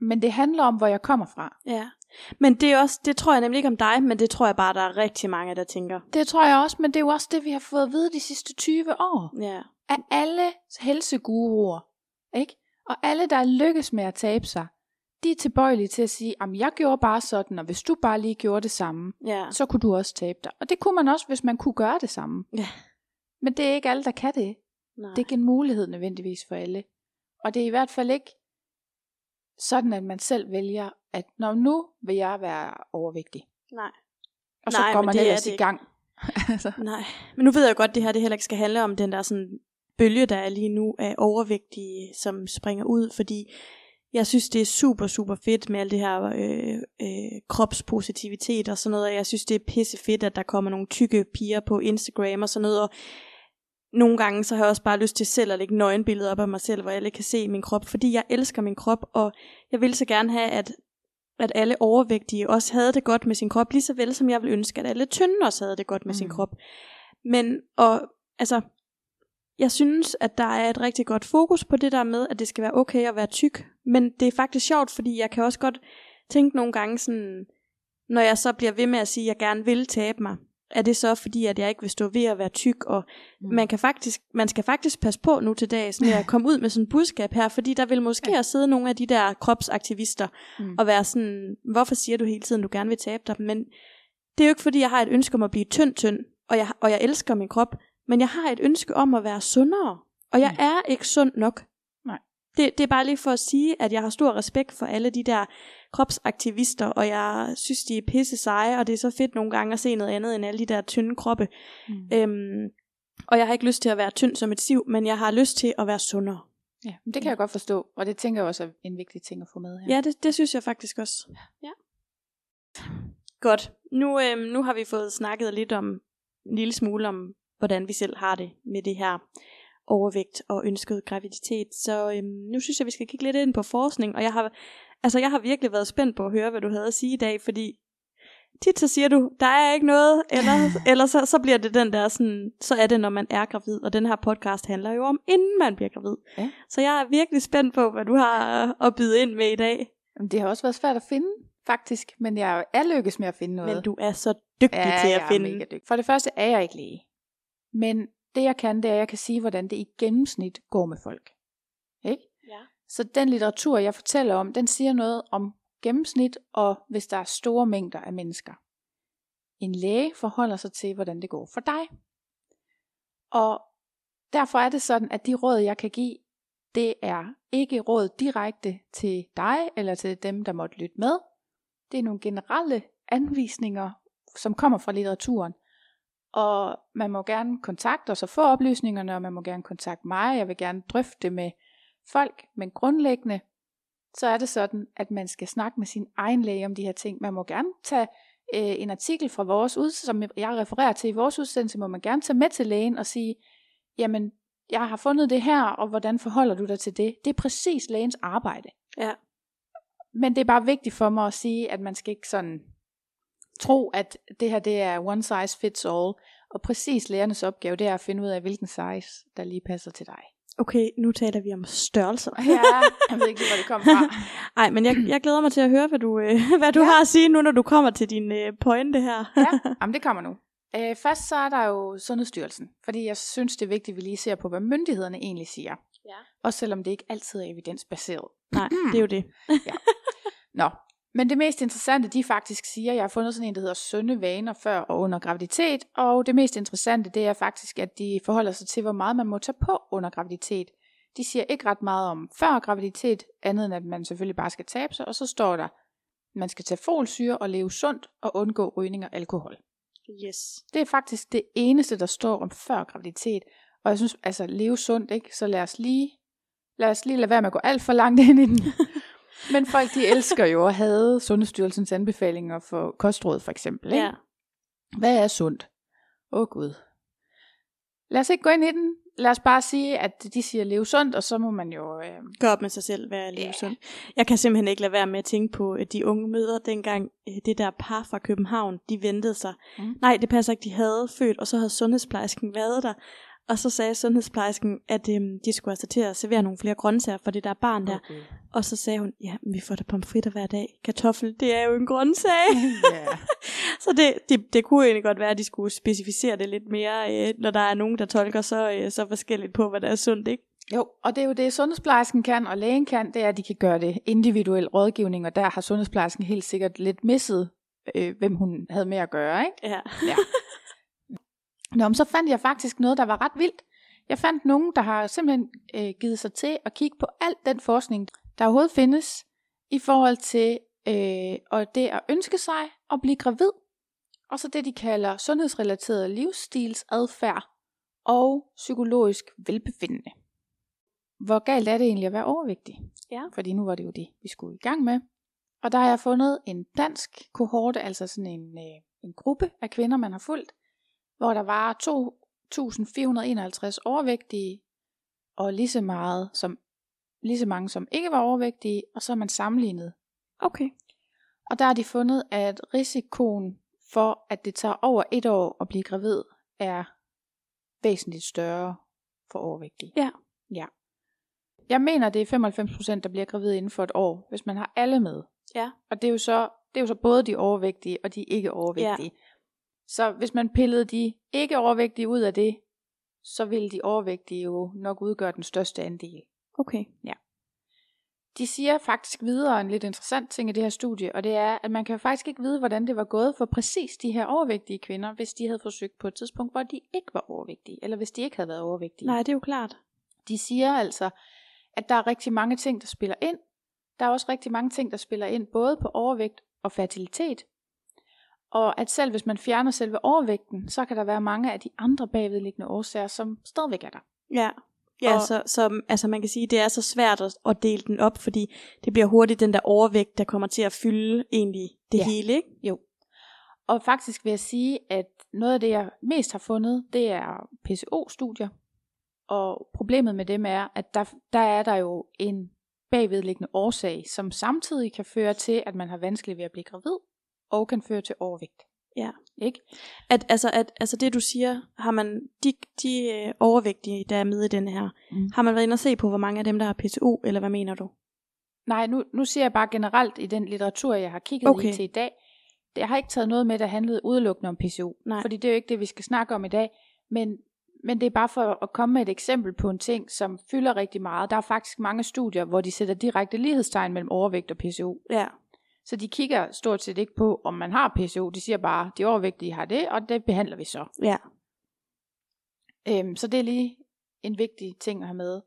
S1: Men det handler om, hvor jeg kommer fra.
S2: Ja. Men det er også, det tror jeg nemlig ikke om dig, men det tror jeg bare, der er rigtig mange, der tænker.
S1: Det tror jeg også, men det er jo også det, vi har fået at vide de sidste 20 år.
S2: Ja.
S1: Af alle helseguruer, ikke? Og alle, der lykkes med at tabe sig, de er tilbøjelige til at sige, at jeg gjorde bare sådan, og hvis du bare lige gjorde det samme,
S2: Ja.
S1: så kunne du også tabe dig. Og det kunne man også, hvis man kunne gøre det samme.
S2: Ja.
S1: Men det er ikke alle, der kan det.
S2: Nej.
S1: Det er ikke en mulighed nødvendigvis for alle. Og det er i hvert fald ikke sådan, at man selv vælger, at når nu vil jeg være overvægtig.
S2: Nej.
S1: Og så
S2: Nej,
S1: går man
S2: det er
S1: ellers i gang. altså.
S2: Nej. Men nu ved jeg godt, at det her det heller ikke skal handle om den der sådan bølge, der er lige nu af overvægtige, som springer ud, fordi jeg synes, det er super, super fedt med alt det her øh, øh, kropspositivitet og sådan noget, og jeg synes, det er pisse fedt, at der kommer nogle tykke piger på Instagram og sådan noget, og nogle gange så har jeg også bare lyst til selv at lægge nøgenbilleder op af mig selv, hvor alle kan se min krop, fordi jeg elsker min krop, og jeg vil så gerne have, at at alle overvægtige også havde det godt med sin krop, lige så vel som jeg ville ønske, at alle tynde også havde det godt med mm. sin krop. Men, og, altså, jeg synes, at der er et rigtig godt fokus på det der med, at det skal være okay at være tyk. Men det er faktisk sjovt, fordi jeg kan også godt tænke nogle gange sådan, når jeg så bliver ved med at sige, at jeg gerne vil tabe mig, er det så fordi, at jeg ikke vil stå ved at være tyk, og mm. man, kan faktisk, man skal faktisk passe på nu til dags med at komme ud med sådan et budskab her, fordi der vil måske
S1: Ja.
S2: sidde nogle af de der kropsaktivister,
S1: Mm.
S2: og være sådan, hvorfor siger du hele tiden, du gerne vil tabe dig? Men det er jo ikke fordi, jeg har et ønske om at blive tynd, tynd, og jeg, og jeg elsker min krop, men jeg har et ønske om at være sundere, og jeg
S1: Mm.
S2: er ikke sund nok.
S1: Nej.
S2: Det, det er bare lige for at sige, at jeg har stor respekt for alle de der kropsaktivister, og jeg synes, de er pisse seje, og det er så fedt nogle gange at se noget andet end alle de der tynde kroppe.
S1: Mm.
S2: Øhm, og jeg har ikke lyst til at være tynd som et siv, men jeg har lyst til at være sundere.
S1: Ja, det kan jeg godt forstå, og det tænker jeg også er en vigtig ting at få med her.
S2: Ja, det, det synes jeg faktisk også. Ja. Godt. Nu, øhm, nu har vi fået snakket lidt om en lille smule om, hvordan vi selv har det med det her overvægt og ønsket graviditet. Så øhm, nu synes jeg, vi skal kigge lidt ind på forskning, og jeg har, altså, jeg har virkelig været spændt på at høre, hvad du havde at sige i dag, fordi tit så siger du, der er ikke noget, eller, eller så, så bliver det den der sådan, så er det, når man er gravid, og den her podcast handler jo om, inden man bliver gravid.
S1: Ja.
S2: Så jeg er virkelig spændt på, hvad du har at byde ind med i dag.
S1: Det har også været svært at finde, faktisk, men jeg er lykkes med at finde noget.
S2: Men du er så dygtig
S1: ja,
S2: til
S1: jeg
S2: at finde.
S1: Er mega dygtig. For det første er jeg ikke læge. Men det jeg kan, det er, at jeg kan sige, hvordan det i gennemsnit går med folk. Ikke?
S2: Ja.
S1: Så den litteratur, jeg fortæller om, den siger noget om gennemsnit, og hvis der er store mængder af mennesker. En læge forholder sig til, hvordan det går for dig. Og derfor er det sådan, at de råd, jeg kan give, det er ikke råd direkte til dig eller til dem, der måtte lytte med. Det er nogle generelle anvisninger, som kommer fra litteraturen. Og man må gerne kontakte os og få oplysningerne, og man må gerne kontakte mig. Jeg vil gerne drøfte det med folk, men grundlæggende, så er det sådan, at man skal snakke med sin egen læge om de her ting. Man må gerne tage øh, en artikel fra vores udsendelse, som jeg refererer til i vores udsendelse, må man gerne tage med til lægen og sige, jamen, jeg har fundet det her, og hvordan forholder du dig til det? Det er præcis lægens arbejde.
S2: Ja.
S1: Men det er bare vigtigt for mig at sige, at man skal ikke sådan tro, at det her det er one size fits all. Og præcis lærernes opgave, det er at finde ud af, hvilken size, der lige passer til dig.
S2: Okay, nu taler vi om størrelser.
S1: Ja, jeg ved ikke lige, hvor det kommer fra.
S2: Nej, men jeg, jeg glæder mig til at høre, hvad du, øh, hvad du
S1: Ja.
S2: har at sige nu, når du kommer til din øh, pointe her.
S1: ja, jamen det kommer nu. Øh, først så er der jo Sundhedsstyrelsen, fordi jeg synes, det er vigtigt, at vi lige ser på, hvad myndighederne egentlig siger.
S2: Ja.
S1: Også selvom det ikke altid er evidensbaseret.
S2: Nej, det er jo det.
S1: Nå, men det mest interessante, de faktisk siger, jeg har fundet sådan en, der hedder sunde vaner før og under graviditet, og det mest interessante, det er faktisk, at de forholder sig til, hvor meget man må tage på under graviditet. De siger ikke ret meget om før graviditet, andet end at man selvfølgelig bare skal tabe sig, og så står der, man skal tage folsyre og leve sundt og undgå rygning og alkohol.
S2: Yes.
S1: Det er faktisk det eneste, der står om før graviditet. Og jeg synes, altså leve sundt, ikke? Så lad os lige, lad os lige lade være med at gå alt for langt ind i den. Men folk, de elsker jo at have Sundhedsstyrelsens anbefalinger for kostråd, for eksempel. Ikke?
S2: Ja.
S1: Hvad er sundt? Åh oh, Gud. Lad os ikke gå ind i den. Lad os bare sige, at de siger leve sundt, og så må man jo... Øh,
S2: Gør op med sig selv, hvad er
S1: Ja.
S2: yeah. sund. Jeg kan simpelthen ikke lade være med at tænke på at de unge møder dengang øh, det der par fra København, de ventede sig.
S1: Mm.
S2: Nej, det passer ikke, de havde født, og så havde sundhedsplejersken været der. Og så sagde sundhedsplejersken, at øhm, de skulle altså til at servere nogle flere grøntsager for det der barn der.
S1: okay.
S2: Og så sagde hun, ja, vi får da pomfritter hver dag. Kartoffel, det er jo en grøntsag.
S1: ja.
S2: så det, det, det kunne egentlig godt være, at de skulle specificere det lidt mere, øh, når der er nogen, der tolker så, øh, så forskelligt på, hvad der er sundt, ikke?
S1: Jo, og det er jo det, sundhedsplejersken kan, og lægen kan, det er, at de kan gøre det individuel rådgivning, og der har sundhedsplejersken helt sikkert lidt misset, øh, hvem hun havde med at gøre, ikke?
S2: Ja.
S1: Ja. Nå, men så fandt jeg faktisk noget, der var ret vildt. Jeg fandt nogen, der har simpelthen øh, givet sig til at kigge på al den forskning, der overhovedet findes, i forhold til øh, og det at ønske sig at blive gravid, og så det, de kalder sundhedsrelateret livsstilsadfærd og psykologisk velbefindende. Hvor galt er det egentlig at være overvægtig?
S2: Ja.
S1: Fordi nu var det jo det, vi skulle i gang med. Og der har jeg fundet en dansk kohorte, altså sådan en, øh, en gruppe af kvinder, man har fulgt, hvor der var 2.451 overvægtige, og lige så, meget som, lige så mange, som ikke var overvægtige, og så har man sammenlignet.
S2: Okay.
S1: Og der har de fundet, at risikoen for, at det tager over et år at blive gravid, er væsentligt større for overvægtige.
S2: Ja.
S1: Ja. Jeg mener, det er 95%, der bliver gravid inden for et år, hvis man har alle med.
S2: Ja.
S1: Og det er jo så, det er jo så både de overvægtige og de ikke overvægtige. Ja. Så hvis man pillede de ikke overvægtige ud af det, så ville de overvægtige jo nok udgøre den største andel.
S2: Okay.
S1: De siger faktisk videre en lidt interessant ting i det her studie, og det er, at man kan jo faktisk ikke vide, hvordan det var gået for præcis de her overvægtige kvinder, hvis de havde forsøgt på et tidspunkt, hvor de ikke var overvægtige, eller hvis de ikke havde været overvægtige.
S2: Nej, det er jo klart.
S1: De siger altså, at der er rigtig mange ting, der spiller ind. Der er også rigtig mange ting, der spiller ind både på overvægt og fertilitet. Og at selv hvis man fjerner selve overvægten, så kan der være mange af de andre bagvedliggende årsager, som stadigvæk er der.
S2: Ja. Ja,
S1: Og-
S2: så, så altså man kan sige, det er så svært at, at dele den op, fordi det bliver hurtigt den der overvægt, der kommer til at fylde egentlig det
S1: Ja.
S2: ja. hele, ikke?
S1: Jo. Og faktisk vil jeg sige, at noget af det, jeg mest har fundet, det er PCO-studier. Og problemet med dem er, at der, der er der jo en bagvedliggende årsag, som samtidig kan føre til, at man har vanskeligt ved at blive gravid, og kan føre til overvægt.
S2: Ja.
S1: Ikke?
S2: At, altså, at, altså det du siger, har man, de, de øh, overvægtige, der er med i den her,
S1: Mm.
S2: har man været inde og se på, hvor mange af dem, der har PCO, eller hvad mener du?
S1: Nej, nu, nu siger jeg bare generelt i den litteratur, jeg har kigget okay. I til i dag. Jeg har ikke taget noget med, der handlede udelukkende om PCO.
S2: Nej.
S1: Fordi det er jo ikke det, vi skal snakke om i dag. Men, men det er bare for at komme med et eksempel på en ting, som fylder rigtig meget. Der er faktisk mange studier, hvor de sætter direkte lighedstegn mellem overvægt og PCO.
S2: Ja.
S1: Så de kigger stort set ikke på, om man har PCO. De siger bare, de overvægtige har det, og det behandler vi så.
S2: Ja.
S1: Øhm, så det er lige en vigtig ting at have med.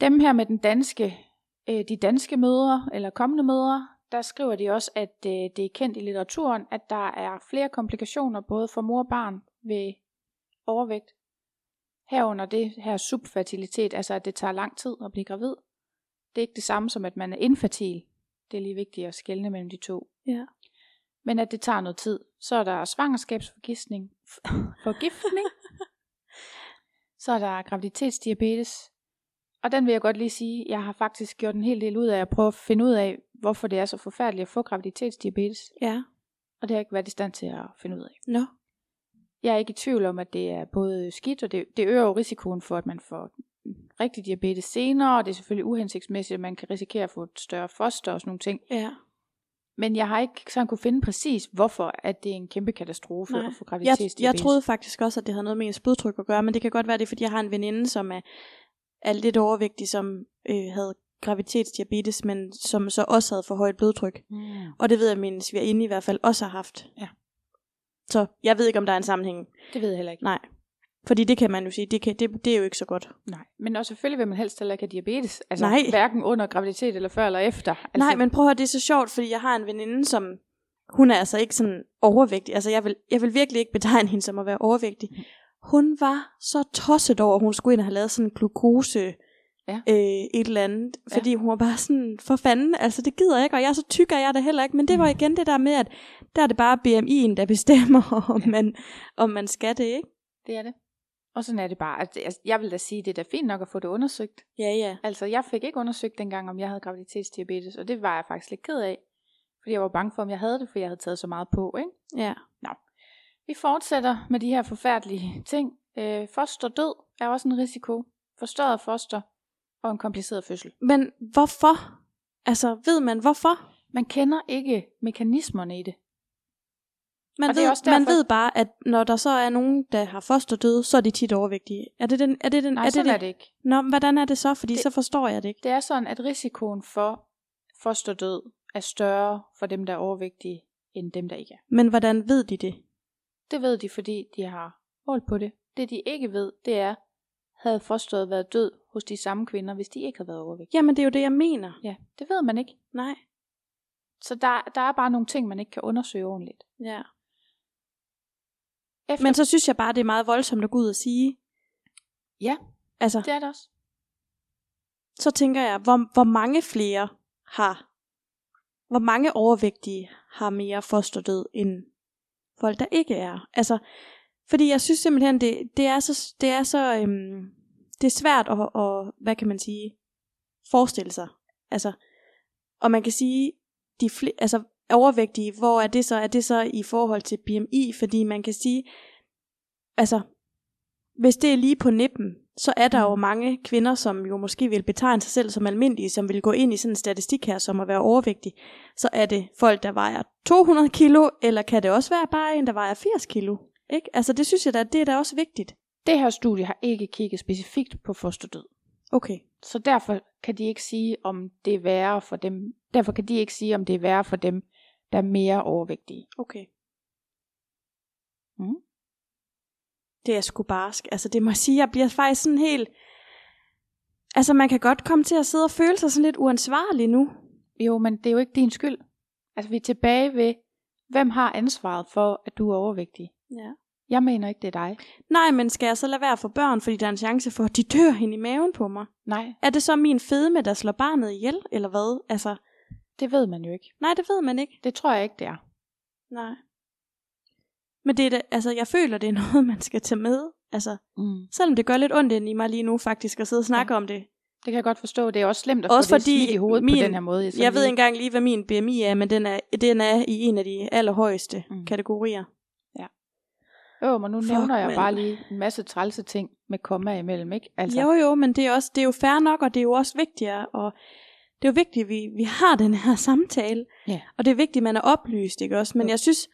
S1: Dem her med den danske, øh, de danske mødre, eller kommende mødre, der skriver de også, at øh, det er kendt i litteraturen, at der er flere komplikationer, både for mor og barn ved overvægt. Herunder det her subfertilitet, altså at det tager lang tid at blive gravid. Det er ikke det samme som, at man er infertil. Det er lige vigtigt at skelne mellem de to.
S2: Ja.
S1: men at det tager noget tid. Så er der svangerskabsforgiftning, forgiftning, så er der graviditetsdiabetes, og den vil jeg godt lige sige, jeg har faktisk gjort en hel del ud af at prøve at finde ud af, hvorfor det er så forfærdeligt at få graviditetsdiabetes.
S2: Ja.
S1: Og det har jeg ikke været i stand til at finde ud af.
S2: Nå.
S1: Jeg er ikke i tvivl om, at det er både skidt, og det, det øger jo risikoen for, at man får rigtig diabetes senere, og det er selvfølgelig uhensigtsmæssigt, at man kan risikere at få et større foster og sådan nogle ting.
S2: Ja.
S1: Men jeg har ikke sådan kunne finde præcis, hvorfor at det er en kæmpe katastrofe
S2: Nej.
S1: at få
S2: Jeg,
S1: graviditetsdiabetes.
S2: jeg troede faktisk også, at det havde noget med ens blodtryk at gøre, men det kan godt være, det er, fordi jeg har en veninde, som er, er lidt overvægtig, som øh, havde graviditetsdiabetes, men som så også havde for højt blodtryk.
S1: Mm.
S2: Og det ved jeg, at min svigerinde i hvert fald også har haft.
S1: Ja.
S2: Så jeg ved ikke, om der er en sammenhæng.
S1: Det ved jeg heller ikke.
S2: Nej. Fordi det kan man jo sige, det, kan, det, det er jo ikke så godt.
S1: Nej. Men også selvfølgelig vil man helst heller ikke have diabetes. Altså
S2: Nej.
S1: hverken under graviditet eller før eller efter. Altså,
S2: Nej, men prøv at høre, det er så sjovt, fordi jeg har en veninde, som, hun er altså ikke sådan overvægtig. Altså jeg vil, jeg vil virkelig ikke betegne hende som at være overvægtig. Hun var så tosset over, at hun skulle ind og have lavet sådan en glukose,
S1: Ja.
S2: øh, et eller andet.
S1: Ja.
S2: Fordi hun var bare sådan, for fanden, altså det gider jeg ikke, og jeg er så tyk, er jeg det heller ikke. Men det var igen det der med, at der er det bare BMI'en, der bestemmer, om, man, om man skal det, ikke?
S1: Det er det. Og sådan er det bare. Altså, altså, jeg vil da sige, det er da fint nok at få det undersøgt.
S2: Ja, ja.
S1: Altså, jeg fik ikke undersøgt dengang, om jeg havde graviditetsdiabetes, og det var jeg faktisk lidt ked af. Fordi jeg var bange for, om jeg havde det, for jeg havde taget så meget på, ikke?
S2: Ja.
S1: Vi fortsætter med de her forfærdelige ting. Øh, fosterdød er også en risiko. Forstørret foster og en kompliceret fødsel.
S2: Men hvorfor? Altså, ved man hvorfor?
S1: Man kender ikke mekanismerne i det.
S2: Man,
S1: Og
S2: ved,
S1: også
S2: man
S1: derfor-
S2: ved bare, at når der så er nogen, der har fosterdød, så er de tit overvægtige. Er det den? Er det den?
S1: Nej,
S2: er det
S1: sådan
S2: det?
S1: er det ikke.
S2: Nå, hvordan er det så? Fordi
S1: Det-
S2: så forstår jeg det ikke.
S1: Det er sådan, at risikoen for fosterdød er større for dem, der er overvægtige, end dem, der ikke er.
S2: Men hvordan ved de det?
S1: Det ved de, fordi de har målt på det. Det, de ikke ved, det er, havde fosteret været død hos de samme kvinder, hvis de ikke havde været overvægtige.
S2: Jamen, det er jo det, jeg mener.
S1: Ja, det ved man ikke.
S2: Nej.
S1: Så der, der er bare nogle ting, man ikke kan undersøge ordentligt.
S2: Ja.
S1: Efter,
S2: Men så synes jeg bare, det er meget voldsomt at gå ud og sige.
S1: Ja.
S2: Altså,
S1: det er det også.
S2: så tænker jeg, hvor, hvor mange flere har, hvor mange overvægtige har mere fosterdød end folk, der ikke er. Altså, fordi jeg synes simpelthen, det, det er så, det er så, øhm, det er svært at, at, hvad kan man sige, forestille sig. Altså, og man kan sige, de fl- altså overvægtige, hvor er det så? Er det så i forhold til BMI? Fordi man kan sige, altså, hvis det er lige på nippen, så er der jo mange kvinder, som jo måske vil betegne sig selv som almindelige, som vil gå ind i sådan en statistik her, som at være overvægtig. Så er det folk, der vejer 200 kilo, eller kan det også være bare en, der vejer 80 kilo? Ikke? Altså det synes jeg da, det er da også vigtigt.
S1: Det her studie har ikke kigget specifikt på fosterdød.
S2: Okay.
S1: Så derfor kan de ikke sige, om det er værre for dem. Derfor kan de ikke sige, om det er værre for dem, er mere overvægtige.
S2: Okay.
S1: Mm.
S2: Det er sgu barsk. Altså det må jeg sige, jeg bliver faktisk sådan helt... Altså man kan godt komme til at sidde og føle sig sådan lidt uansvarlig nu.
S1: Jo, men det er jo ikke din skyld. Altså vi er tilbage ved, hvem har ansvaret for, at du er overvægtig?
S2: Ja.
S1: Jeg mener ikke, det er dig.
S2: Nej, men skal jeg så lade være for børn, fordi der er en chance for, at de dør hen i maven på mig?
S1: Nej,
S2: Er det så min fedme, der slår barnet ihjel, eller hvad? Altså,
S1: det ved man jo ikke.
S2: nej, det ved man ikke.
S1: Det tror jeg ikke, det er.
S2: Nej. Men det er da, altså, jeg føler, det er noget, man skal tage med. Altså,
S1: Mm.
S2: selvom det gør lidt ondt ind i mig lige nu, faktisk, at sidde og snakke ja. om det.
S1: Det kan jeg godt forstå. Det er også slemt at
S2: Også
S1: få det
S2: fordi
S1: i hovedet
S2: min-
S1: på den her måde. Sådan
S2: Jeg ved ikke engang lige, hvad min BMI er, men den er, den er i en af de allerhøjeste
S1: Mm.
S2: kategorier.
S1: Jo, men nu
S2: Fuck,
S1: nævner jeg
S2: mand.
S1: bare lige en masse trælse ting med komma imellem, ikke? Altså,
S2: Jo, jo, men det er, også, det er jo fair nok, og det er jo også vigtigere, og det er jo vigtigt, at vi, vi har den her samtale.
S1: Ja.
S2: Og det er vigtigt, at man er oplyst, ikke også? Men jeg synes,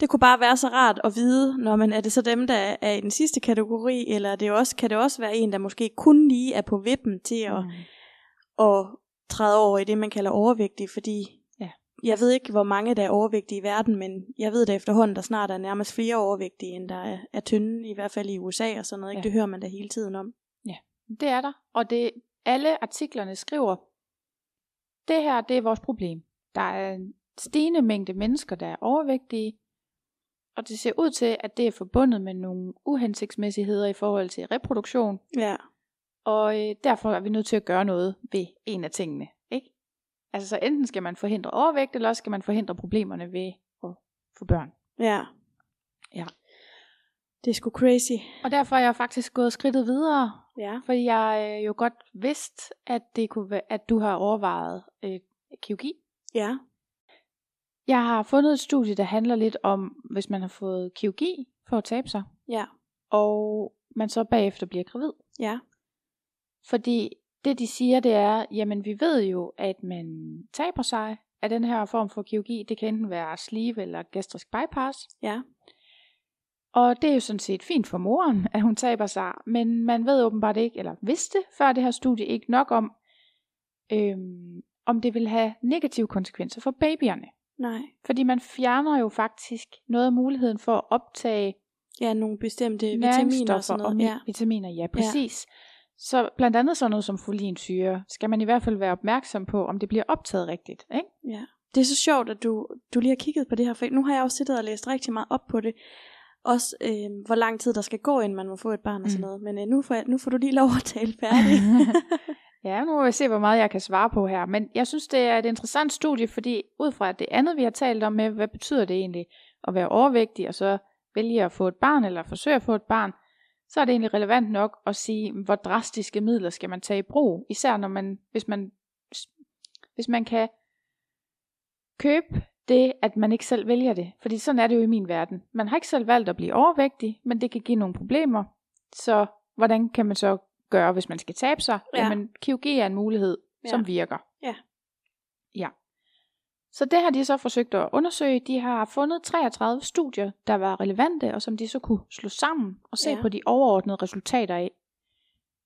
S2: det kunne bare være så rart at vide, når man er det så dem, der er i den sidste kategori, eller det også, kan det også være en, der måske kun lige er på vippen til at,
S1: Mm.
S2: at træde over i det, man kalder overvægtig, fordi
S1: Ja.
S2: jeg ved ikke, hvor mange der er overvægtige i verden, men jeg ved da efterhånden, der snart er nærmest flere overvægtige, end der er, er tynde, i hvert fald i USA og sådan noget. Ikke?
S1: Ja.
S2: Det hører man da hele tiden om.
S1: Det er der. Og det, alle artiklerne skriver, det her, det er vores problem. Der er en stigende mængde mennesker, der er overvægtige, og det ser ud til, at det er forbundet med nogle uhensigtsmæssigheder i forhold til reproduktion,
S2: Ja.
S1: og øh, derfor er vi nødt til at gøre noget ved en af tingene. Ikke? Altså så enten skal man forhindre overvægt, eller også skal man forhindre problemerne ved at få børn.
S2: Ja.
S1: Ja.
S2: Det er sgu crazy.
S1: Og derfor er jeg faktisk gået skridtet videre,
S2: Ja.
S1: fordi jeg øh, jo godt vidste, at, det kunne være, at du har overvejet øh, kirurgi.
S2: Ja.
S1: Jeg har fundet et studie, der handler lidt om, hvis man har fået kirurgi for at tabe sig,
S2: Ja.
S1: og man så bagefter bliver gravid.
S2: Ja.
S1: Fordi det de siger, det er, jamen vi ved jo, at man taber sig af den her form for kirurgi. Det kan enten være sleeve eller gastrisk bypass.
S2: Ja.
S1: Og det er jo sådan set fint for moren, at hun taber sig, men man ved åbenbart ikke, eller vidste før det her studie ikke nok om, øhm, om det vil have negative konsekvenser for babyerne.
S2: Nej.
S1: Fordi man fjerner jo faktisk noget af muligheden for at optage
S2: Ja, nogle bestemte vitaminer og sådan
S1: og
S2: noget.
S1: mi-
S2: Ja.
S1: vitaminer, ja præcis. Så blandt andet sådan noget som folinsyre, skal man i hvert fald være opmærksom på, om det bliver optaget rigtigt. Ikke?
S2: Ja. Det er så sjovt, at du, du lige har kigget på det her, for nu har jeg også siddet og læst rigtig meget op på det. Også øh, hvor lang tid der skal gå, inden man må få et barn og sådan
S1: Mm.
S2: noget. Men øh, nu, får jeg, nu får du lige lov at tale færdig.
S1: ja, nu må vi se, hvor meget jeg kan svare på her. Men jeg synes, det er et interessant studie, fordi ud fra det andet, vi har talt om med, hvad betyder det egentlig at være overvægtig, og så vælge at få et barn, eller forsøge at få et barn, så er det egentlig relevant nok at sige, hvor drastiske midler skal man tage i brug. Især når man, hvis man, hvis man kan købe det, at man ikke selv vælger det. Fordi sådan er det jo i min verden. Man har ikke selv valgt at blive overvægtig, men det kan give nogle problemer. Så hvordan kan man så gøre, hvis man skal tabe sig?
S2: Ja.
S1: Jamen, kirurgi er en mulighed,
S2: Ja.
S1: som virker.
S2: Ja.
S1: Ja. Så det har de så forsøgt at undersøge. De har fundet 33 studier, der var relevante, og som de så kunne slå sammen og se
S2: Ja.
S1: på de overordnede resultater af,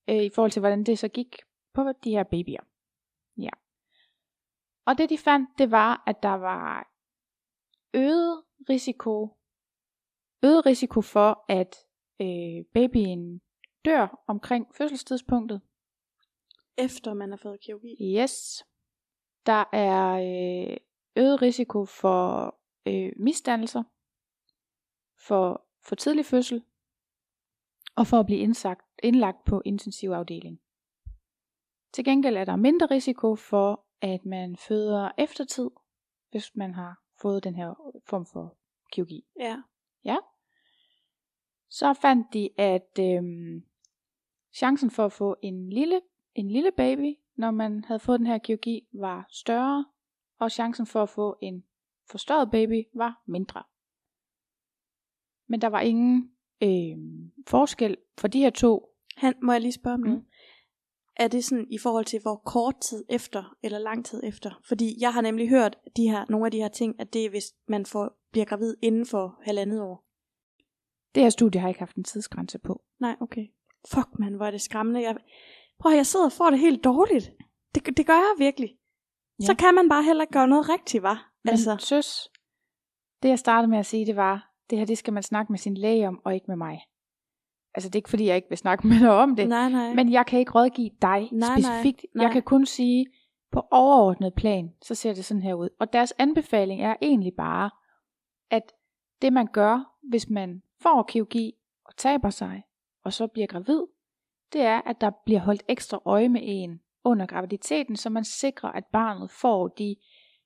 S1: øh, i forhold til hvordan det så gik på de her babyer. Ja. Og det de fandt, det var, at der var øget risiko, øget risiko for, at øh, babyen dør omkring fødselstidspunktet.
S2: Efter man har fået kirurgi.
S1: Yes. Der er øh, øget risiko for øh, misdannelser, for, for tidlig fødsel, og for at blive indsagt, indlagt på intensivafdeling. Til gengæld er der mindre risiko for, at man føder eftertid, hvis man har fået den her form for kirurgi.
S2: Ja.
S1: Ja. Så fandt de, at øhm, chancen for at få en lille, en lille baby, når man havde fået den her kirurgi, var større, og chancen for at få en forstørret baby var mindre. Men der var ingen øhm, forskel for de her to.
S2: Han, må jeg lige spørge om
S1: Mm.
S2: noget? Er det sådan i forhold til, hvor kort tid efter, eller lang tid efter? Fordi jeg har nemlig hørt de her, nogle af de her ting, at det er, hvis man får, bliver gravid inden for halvandet år.
S1: Det her studie har ikke haft en tidsgrænse på.
S2: Nej, okay. Fuck, man, hvor er det skræmmende. Jeg, prøv at jeg sidder og får det helt dårligt. Det, det gør jeg virkelig. Ja. Så kan man bare heller ikke gøre noget rigtigt, var.
S1: Men
S2: Altså,
S1: altså. søs, det jeg startede med at sige, det var, det her det skal man snakke med sin læge om, og ikke med mig. Altså det er ikke fordi, jeg ikke vil snakke med dig om det.
S2: nej, nej.
S1: Men jeg kan ikke rådgive dig
S2: Nej,
S1: specifikt.
S2: nej.
S1: Jeg kan kun sige, på overordnet plan, så ser det sådan her ud. Og deres anbefaling er egentlig bare, at det man gør, hvis man får kirurgi og taber sig, og så bliver gravid, det er, at der bliver holdt ekstra øje med en under graviditeten, så man sikrer, at barnet får de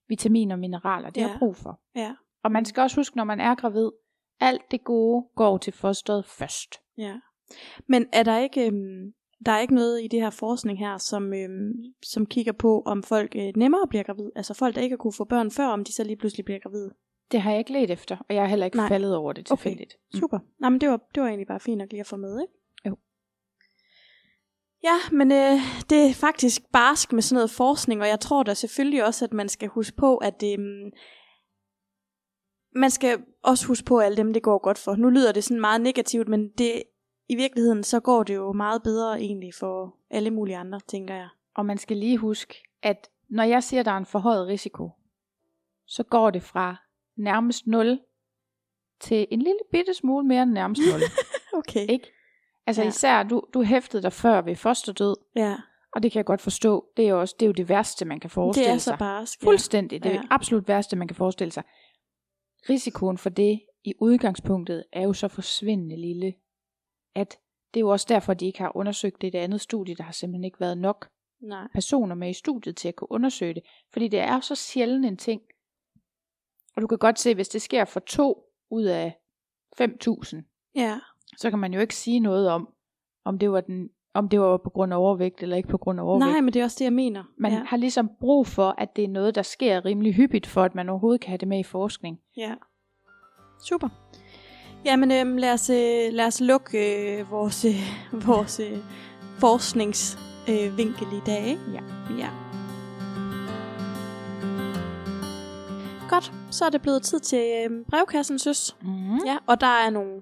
S1: vitaminer og mineraler, det
S2: Ja.
S1: har brug for.
S2: Ja.
S1: Og man skal også huske, når man er gravid, alt det gode går til fosteret først.
S2: Ja. Men er der ikke, øhm, der er ikke noget i det her forskning her, som, øhm, som kigger på, om folk øh, nemmere bliver gravid? Altså folk, der ikke har kunne få børn før, om de så lige pludselig bliver gravide?
S1: Det har jeg ikke let efter, og jeg har heller ikke
S2: Nej.
S1: Faldet over det
S2: Okay.
S1: tilfældigt. Mm.
S2: Super. Nej, men det var, det var egentlig bare fint nok lige at få med, ikke?
S1: Jo.
S2: Ja, men øh, det er faktisk barsk med sådan noget forskning, og jeg tror da selvfølgelig også, at man skal huske på, at mm, man skal også huske på, alle dem, det går godt for. Nu lyder det sådan meget negativt, men det, i virkeligheden, så går det jo meget bedre egentlig for alle mulige andre, tænker jeg.
S1: Og man skal lige huske, at når jeg siger, at der er en forhøjet risiko, så går det fra nærmest 0 til en lille bitte smule mere end nærmest 0.
S2: Okay.
S1: ikke? Altså
S2: Ja.
S1: ja. især, du, du hæftede dig før ved fosterdød,
S2: Ja,
S1: og det kan jeg godt forstå. Det er jo også det, er jo det værste, man kan forestille
S2: det er så
S1: sig.
S2: barsk. Ja.
S1: Fuldstændig. Det er
S2: Ja.
S1: det absolut værste, man kan forestille sig. Risikoen for det i udgangspunktet er jo så forsvindende lille, at det er jo også derfor, de ikke har undersøgt det i det andet studie. Der har simpelthen ikke været nok
S2: Nej.
S1: personer med i studiet til at kunne undersøge det. Fordi det er jo så sjældent en ting, Og du kan godt se, hvis det sker for to ud af 5.000,
S2: Ja.
S1: så kan man jo ikke sige noget om, om det var, den, om det var på grund af overvægt, eller ikke på grund af overvægt.
S2: Nej, men det er også det, jeg mener.
S1: Man
S2: ja.
S1: har ligesom brug for, at det er noget, der sker rimelig hyppigt, for at man overhovedet kan have det med i forskning.
S2: Ja. Super. Jamen, øhm, lad, os, øh, lad os lukke øh, vores, øh, vores øh, forskningsvinkel øh, i dag. Ikke?
S1: Ja.
S2: ja. Godt, så er det blevet tid til øh, brevkassen, søs.
S1: Mm.
S2: Ja, og der er nogle,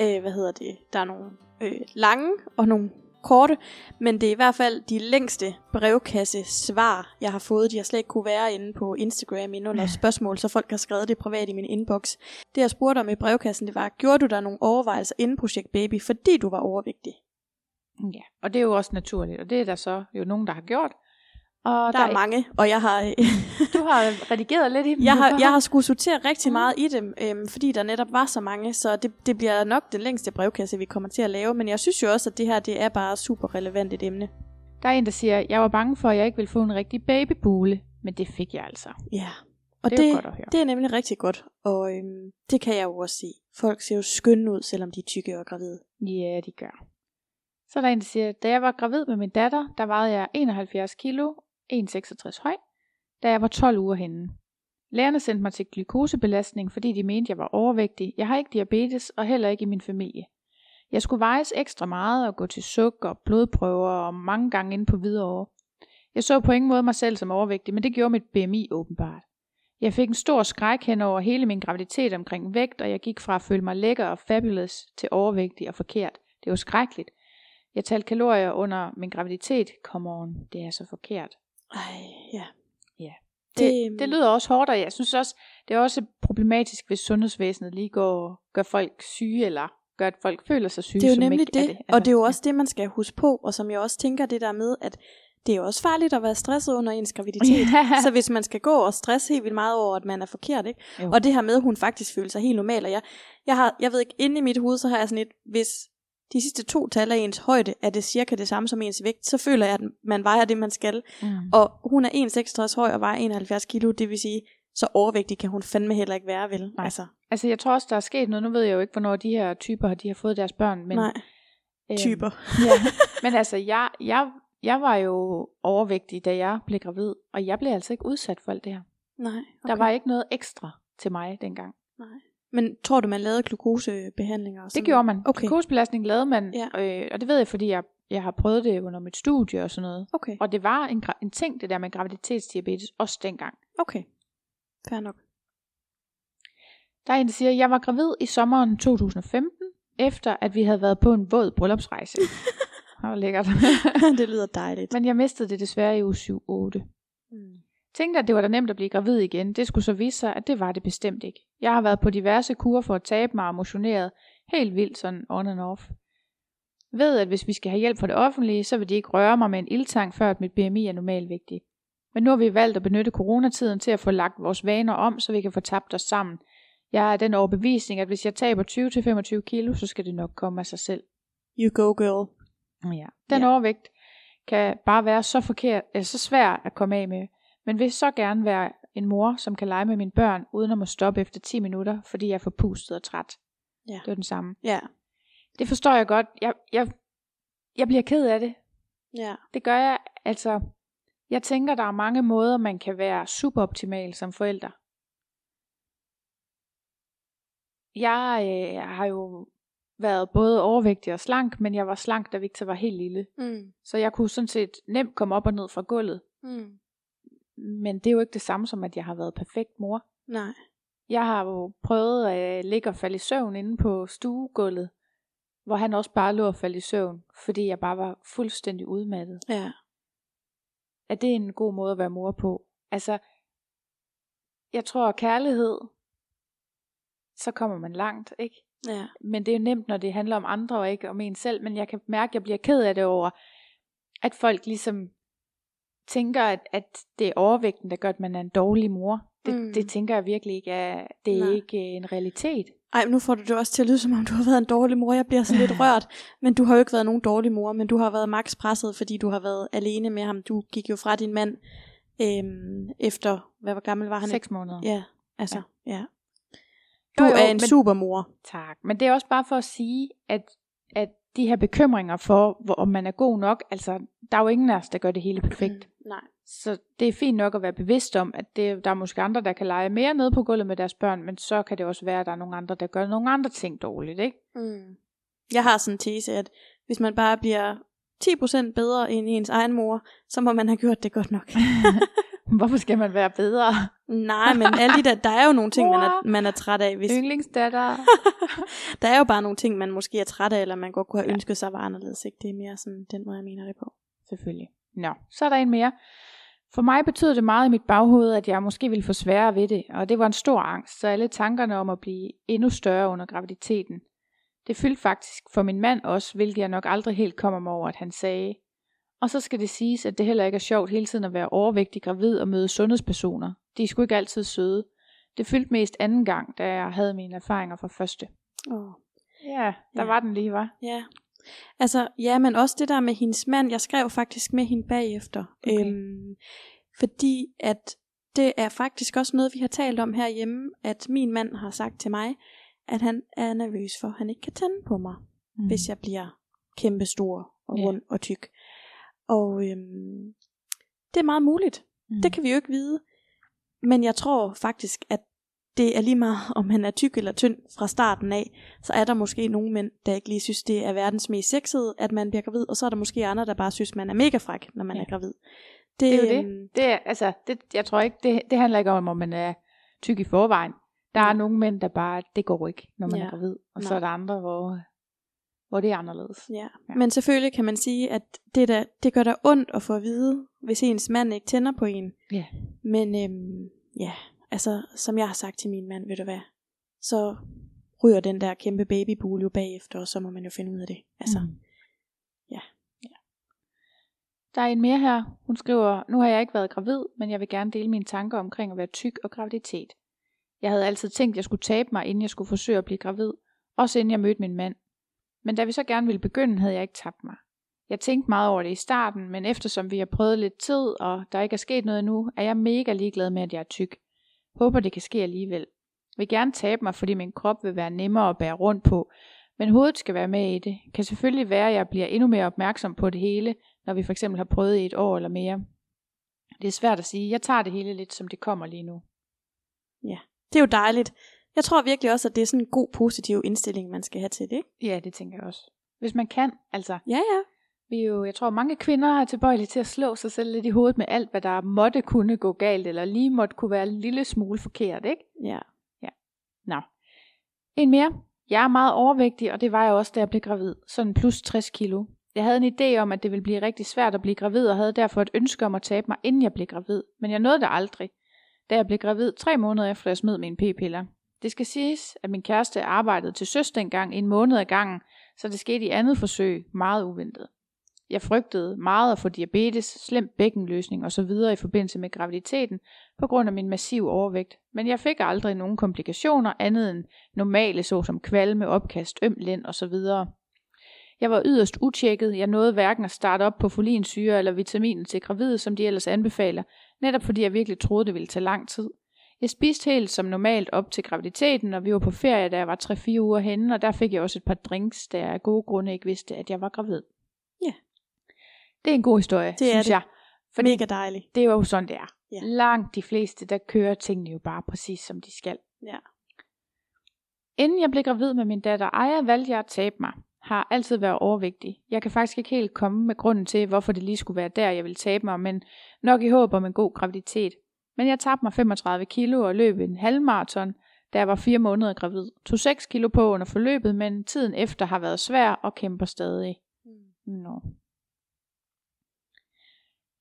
S2: øh, hvad hedder det, der er nogle øh, lange og nogle korte, men det er i hvert fald de længste brevkasse svar, jeg har fået. De har slet ikke kunne være inde på Instagram inde under spørgsmål, så folk har skrevet det privat i min inbox. Det jeg spurgte om i brevkassen, det var, gjorde du der nogle overvejelser inden Projekt Baby, fordi du var overvægtig?
S1: Ja, og det er jo også naturligt, og det er der så jo nogen, der har gjort. Og
S2: Der er mange, og jeg har,
S1: Du har redigeret lidt i dem.
S2: jeg har, jeg har skulle sortere rigtig meget i dem, øhm, fordi der netop var så mange, så det, det bliver nok den længste brevkasse, vi kommer til at lave, men jeg synes jo også, at det her det er bare super relevant et emne.
S1: Der er en, der siger, jeg var bange for, at jeg ikke ville få en rigtig babybule, men det fik jeg altså.
S2: Ja, og
S1: Det
S2: det,
S1: er godt at høre.
S2: det er nemlig rigtig godt, og øhm, det kan jeg jo også sige. Folk ser jo skønne ud, selvom de er tykke og gravide.
S1: Ja, de gør. Så er der en, der siger, da jeg var gravid med min datter, der vejede jeg 71 kilo, 1,66 høj, da jeg var 12 uger henne. Lærerne sendte mig til glukosebelastning, fordi de mente, jeg var overvægtig. Jeg har ikke diabetes, og heller ikke i min familie. Jeg skulle vejes ekstra meget og gå til sukker, blodprøver og mange gange ind på Hvidovre. Jeg så på ingen måde mig selv som overvægtig, men det gjorde mit BMI åbenbart. Jeg fik en stor skræk hen over hele min graviditet omkring vægt, og jeg gik fra at føle mig lækker og fabulous til overvægtig og forkert. Det var skrækkeligt. Jeg talte kalorier under min graviditet. Come on, det er så forkert.
S2: Ej, ja.
S1: Ja.
S2: Det,
S1: Det, det lyder også hårdt, og jeg synes også, det er også problematisk, hvis sundhedsvæsenet lige går og gør folk syge, eller gør, at folk føler sig syge,
S2: det er jo nemlig det,
S1: er det.
S2: og det er jo også det, man skal huske på, og som jeg også tænker det der med, at det er jo også farligt at være stresset under ens graviditet.
S1: Ja.
S2: Så hvis man skal gå og stresse helt vildt meget over, at man er forkert, ikke?
S1: Jo.
S2: Og det her med, at hun faktisk føler sig helt normal, og jeg, jeg, har, jeg ved ikke, inde i mit hoved, så har jeg sådan et, hvis de sidste to tal af ens højde, er det cirka det samme som ens vægt, så føler jeg, at man vejer det, man skal.
S1: Mm.
S2: Og hun er 1,66 høj og vejer 71 kilo, det vil sige, så overvægtig kan hun fandme heller ikke være, vel?
S1: Nej.
S2: Altså,
S1: Altså, jeg tror også, der er sket noget. Nu ved jeg jo ikke, hvornår de her typer de har fået deres børn. Men,
S2: nej,
S1: øhm,
S2: typer.
S1: ja. Men altså, jeg, jeg, jeg var jo overvægtig, da jeg blev gravid, og jeg blev altså ikke udsat for alt det her.
S2: Nej,
S1: Okay. Der var ikke noget ekstra til mig dengang.
S2: nej. Men tror du, man lavede glukosebehandlinger? Og
S1: Det
S2: sådan
S1: gjorde
S2: noget?
S1: man.
S2: Okay.
S1: Glukosebelastning lavede man,
S2: Ja.
S1: øh, og det ved jeg, fordi jeg, jeg har prøvet det under mit studie og sådan noget.
S2: Okay,
S1: Og det var en, en ting, det der med graviditetsdiabetes, også dengang.
S2: okay. Fair nok.
S1: Der er en, der siger, jeg var gravid i sommeren 2015, efter at vi havde været på en våd bryllupsrejse. Det var lækkert.
S2: det lyder dejligt.
S1: Men jeg mistede det desværre i uge 7-8.
S2: Mm.
S1: Tænkte, at det var da nemt at blive gravid igen. Det skulle så vise sig, at det var det bestemt ikke. Jeg har været på diverse kurer for at tabe mig og motioneret helt vildt sådan on and off. Ved, at hvis vi skal have hjælp fra det offentlige, så vil de ikke røre mig med en ildtang, før at mit BMI er normalvægtig. Men nu har vi valgt at benytte coronatiden til at få lagt vores vaner om, så vi kan få tabt os sammen. Jeg er den overbevisning, at hvis jeg taber 20-25 kilo, så skal det nok komme af sig selv.
S2: You go, girl.
S1: Ja. Den
S2: Ja.
S1: overvægt kan bare være så forkert, eller så svær at komme af med. Men vil så gerne være en mor, som kan lege med mine børn, uden at må stoppe efter 10 minutter, fordi jeg er forpustet og træt.
S2: Ja.
S1: Det er den samme.
S2: Ja.
S1: Det forstår jeg godt. Jeg, jeg, jeg bliver ked af det.
S2: Ja.
S1: Det gør jeg. Altså, jeg tænker, der er mange måder, man kan være superoptimal som forælder. Jeg øh, har jo været både overvægtig og slank, men jeg var slank, da Victor var helt lille.
S2: Mm.
S1: Så jeg kunne sådan set nemt komme op og ned fra gulvet.
S2: Mm.
S1: Men det er jo ikke det samme som, at jeg har været perfekt mor.
S2: Nej.
S1: Jeg har jo prøvet at ligge og falde i søvn inde på stuegulvet, hvor han også bare lå og falde i søvn, fordi jeg bare var fuldstændig udmattet.
S2: Ja.
S1: Er det en god måde at være mor på? Altså, jeg tror kærlighed, så kommer man langt, ikke?
S2: Ja.
S1: Men det er jo nemt, når det handler om andre og ikke om en selv, men jeg kan mærke, at jeg bliver ked af det over, at folk ligesom tænker, at, at det er overvægten, der gør, at man er en dårlig mor. Det,
S2: Mm.
S1: mm. det tænker jeg virkelig ikke er, det er
S2: Nej.
S1: ikke en realitet.
S2: Ej, nu får du det også til at lyde, som om du har været en dårlig mor. Jeg bliver sådan lidt rørt. Men du har jo ikke været nogen dårlig mor, men du har været max presset, fordi du har været alene med ham. Du gik jo fra din mand øhm, efter, hvad var gammel var han?
S1: Seks måneder.
S2: Ja, Altså, ja. ja.
S1: Jo,
S2: Du
S1: jo,
S2: er en
S1: men-
S2: supermor.
S1: Tak. Men det er også bare for at sige, at, at de her bekymringer for, hvor, om man er god nok, altså, der er jo ingen af os, der gør det hele perfekt.
S2: Nej.
S1: Så det er fint nok at være bevidst om, at det, der er måske andre, der kan lege mere nede på gulvet med deres børn, men så kan det også være, at der er nogle andre, der gør nogle andre ting dårligt, ikke?
S2: Mm. Jeg har sådan en tese, at hvis man bare bliver 10% bedre end ens egen mor, så må man have gjort det godt nok.
S1: Hvorfor skal man være bedre?
S2: Nej, men alle de der, der er jo nogle ting, man er, man er træt af. Hvis,
S1: Yndlingsdatter.
S2: der er jo bare nogle ting, man måske er træt af, eller man godt kunne have
S1: Ja.
S2: ønsket sig var anderledes. Ikke? Det er mere sådan den måde, jeg mener det på.
S1: Selvfølgelig. Nå, så er der en mere. For mig betød det meget i mit baghoved, at jeg måske ville få sværere ved det, og det var en stor angst, så alle tankerne om at blive endnu større under graviditeten. Det fyldte faktisk for min mand også, hvilket jeg nok aldrig helt kommer mig over, at han sagde. Og så skal det siges, at det heller ikke er sjovt hele tiden at være overvægtig gravid og møde sundhedspersoner. De er sgu ikke altid søde. Det fyldte mest anden gang, da jeg havde mine erfaringer fra første.
S2: Oh.
S1: Ja, der
S2: Ja.
S1: var den lige, var.
S2: Ja. Altså, ja, men også det der med hendes mand, jeg skrev faktisk med hende bagefter.
S1: Okay.
S2: Øhm, fordi at det er faktisk også noget, vi har talt om herhjemme, at min mand har sagt til mig, at han er nervøs for, at han ikke kan tænde på mig, mm. hvis jeg bliver kæmpestor og
S1: Ja.
S2: rund og tyk. Og øhm, det er meget muligt.
S1: mm.
S2: Det kan vi jo ikke vide. Men jeg tror faktisk, at det er lige meget, om han er tyk eller tynd fra starten af, så er der måske nogle mænd, der ikke lige synes, det er verdens mest sexede, at man bliver gravid, og så er der måske andre, der bare synes, man er mega fræk, når man
S1: Ja.
S2: er gravid.
S1: Det er jo det.
S2: øhm,
S1: Det er, altså, det, jeg tror ikke, det, det handler ikke om, om man er tyk i forvejen. Der er
S2: Nej.
S1: nogle mænd, der bare, det går ikke, når man
S2: Ja.
S1: er gravid. Og så
S2: Nej.
S1: er der andre, hvor, hvor det er anderledes.
S2: Ja.
S1: Ja.
S2: ja. Men selvfølgelig kan man sige, at det, der, det gør der ondt at få at vide, hvis ens mand ikke tænder på en.
S1: Ja.
S2: Men øhm, ja, altså som jeg har sagt til min mand, ved du hvad, så ryger den der kæmpe babybule jo bagefter, og så må man jo finde ud af det. Altså,
S1: Mm.
S2: ja.
S1: Der er en mere her. Hun skriver, nu har jeg ikke været gravid, men jeg vil gerne dele mine tanker omkring at være tyk og graviditet. Jeg havde altid tænkt, at jeg skulle tabe mig, inden jeg skulle forsøge at blive gravid. Også inden jeg mødte min mand. Men da vi så gerne ville begynde, havde jeg ikke tabt mig. Jeg tænkte meget over det i starten, men eftersom vi har prøvet lidt tid, og der ikke er sket noget endnu, er jeg mega ligeglad med, at jeg er tyk. Håber, det kan ske alligevel. Vil gerne tabe mig, fordi min krop vil være nemmere at bære rundt på, men hovedet skal være med i det. Kan selvfølgelig være, at jeg bliver endnu mere opmærksom på det hele, når vi for eksempel har prøvet i et år eller mere. Det er svært at sige. Jeg tager det hele lidt, som det kommer lige nu.
S2: Det er jo dejligt. Jeg tror virkelig også, at det er sådan en god, positiv indstilling, man skal have til det. Ikke?
S1: Ja, det tænker jeg også. Hvis man kan, altså.
S2: Ja, ja.
S1: Vi jo, jeg tror, mange kvinder er tilbøjelige til at slå sig selv lidt i hovedet med alt, hvad der måtte kunne gå galt, eller lige måtte kunne være en lille smule forkert, ikke?
S2: Ja.
S1: Nå. En mere. Jeg er meget overvægtig, og det var jeg også, da jeg blev gravid. Sådan plus 60 kilo. Jeg havde en idé om, at det ville blive rigtig svært at blive gravid, og havde derfor et ønske om at tabe mig, inden jeg blev gravid. Men jeg nåede det aldrig, da jeg blev gravid tre måneder efter jeg smed mine p-piller. Det skal siges, at min kæreste arbejdede til søs dengang en måned ad gangen, så det skete i andet forsøg, meget uventet. Jeg frygtede meget at få diabetes, slem bækkenløsning osv. i forbindelse med graviditeten på grund af min massive overvægt, men jeg fik aldrig nogen komplikationer andet end normale såsom kvalme, opkast, øm lænd osv. Jeg var yderst utjekket, jeg nåede hverken at starte op på folinsyre eller vitaminen til gravide, som de ellers anbefaler, netop fordi jeg virkelig troede, det ville tage lang tid. Jeg spiste helt som normalt op til graviditeten, og vi var på ferie, da jeg var 3-4 uger henne, og der fik jeg også et par drinks, da jeg af gode grunde ikke vidste, at jeg var gravid. Det er en god historie,
S2: Det
S1: synes
S2: det.
S1: jeg.
S2: Fordi... Mega dejligt.
S1: Det er jo sådan, det er.
S2: Ja.
S1: Langt de fleste, der kører tingene jo bare præcis, som de skal.
S2: Ja.
S1: Inden jeg blev gravid med min datter Aya, valgte jeg at tabe mig. Har altid været overvægtig. Jeg kan faktisk ikke helt komme med grunden til, hvorfor det lige skulle være der, jeg ville tabe mig, men nok i håb om en god graviditet. Men jeg tabte mig 35 kilo og løb en halvmarathon, da jeg var fire måneder gravid. Tog 6 kilo på under forløbet, men tiden efter har været svær og kæmper stadig. Nå.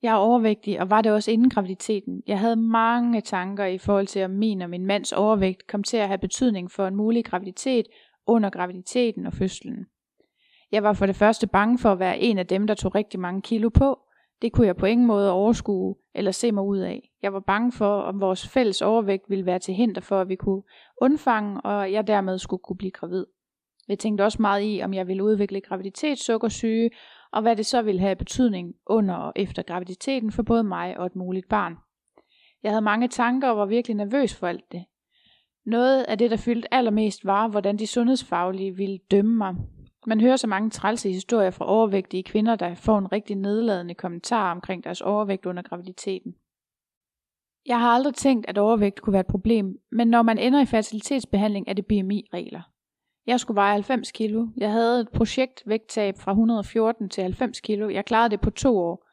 S1: Jeg er overvægtig, og var det også inden graviditeten. Jeg havde mange tanker i forhold til, om min og min mands overvægt kom til at have betydning for en mulig graviditet under graviditeten og fødslen. Jeg var for det første bange for at være en af dem, der tog rigtig mange kilo på. Det kunne jeg på ingen måde overskue eller se mig ud af. Jeg var bange for, om vores fælles overvægt ville være til hinder for, at vi kunne undfange, og jeg dermed skulle kunne blive gravid. Jeg tænkte også meget i, om jeg ville udvikle graviditetssukkersyge, og hvad det så ville have betydning under og efter graviditeten for både mig og et muligt barn. Jeg havde mange tanker og var virkelig nervøs for alt det. Noget af det, der fyldte allermest var, hvordan de sundhedsfaglige ville dømme mig. Man hører så mange trælse historier fra overvægtige kvinder, der får en rigtig nedladende kommentar omkring deres overvægt under graviditeten. Jeg har aldrig tænkt, at overvægt kunne være et problem, men når man ender i fertilitetsbehandling, er det BMI-regler. Jeg skulle veje 90 kilo. Jeg havde et projekt vægttab fra 114 til 90 kilo. Jeg klarede det på to år.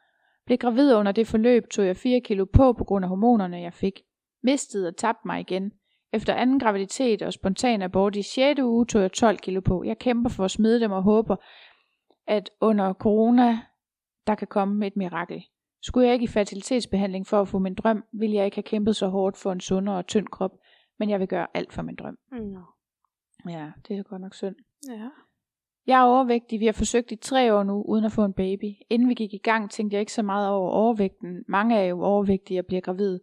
S1: Blev gravid under det forløb, tog jeg 4 kilo på på grund af hormonerne, jeg fik. Mistede og tabte mig igen. Efter anden graviditet og spontan abort i 6. uge tog jeg 12 kilo på. Jeg kæmper for at smide dem og håber, at under corona, der kan komme et mirakel. Skulle jeg ikke i fertilitetsbehandling for at få min drøm, ville jeg ikke have kæmpet så hårdt for en sundere og tynd krop, men jeg vil gøre alt for min drøm.
S2: Mm.
S1: Ja, det er godt nok synd.
S2: Ja.
S1: Jeg er overvægtig. Vi har forsøgt i tre år nu, uden at få en baby. Inden vi gik i gang, tænkte jeg ikke så meget over overvægten. Mange er jo overvægtige og bliver gravid.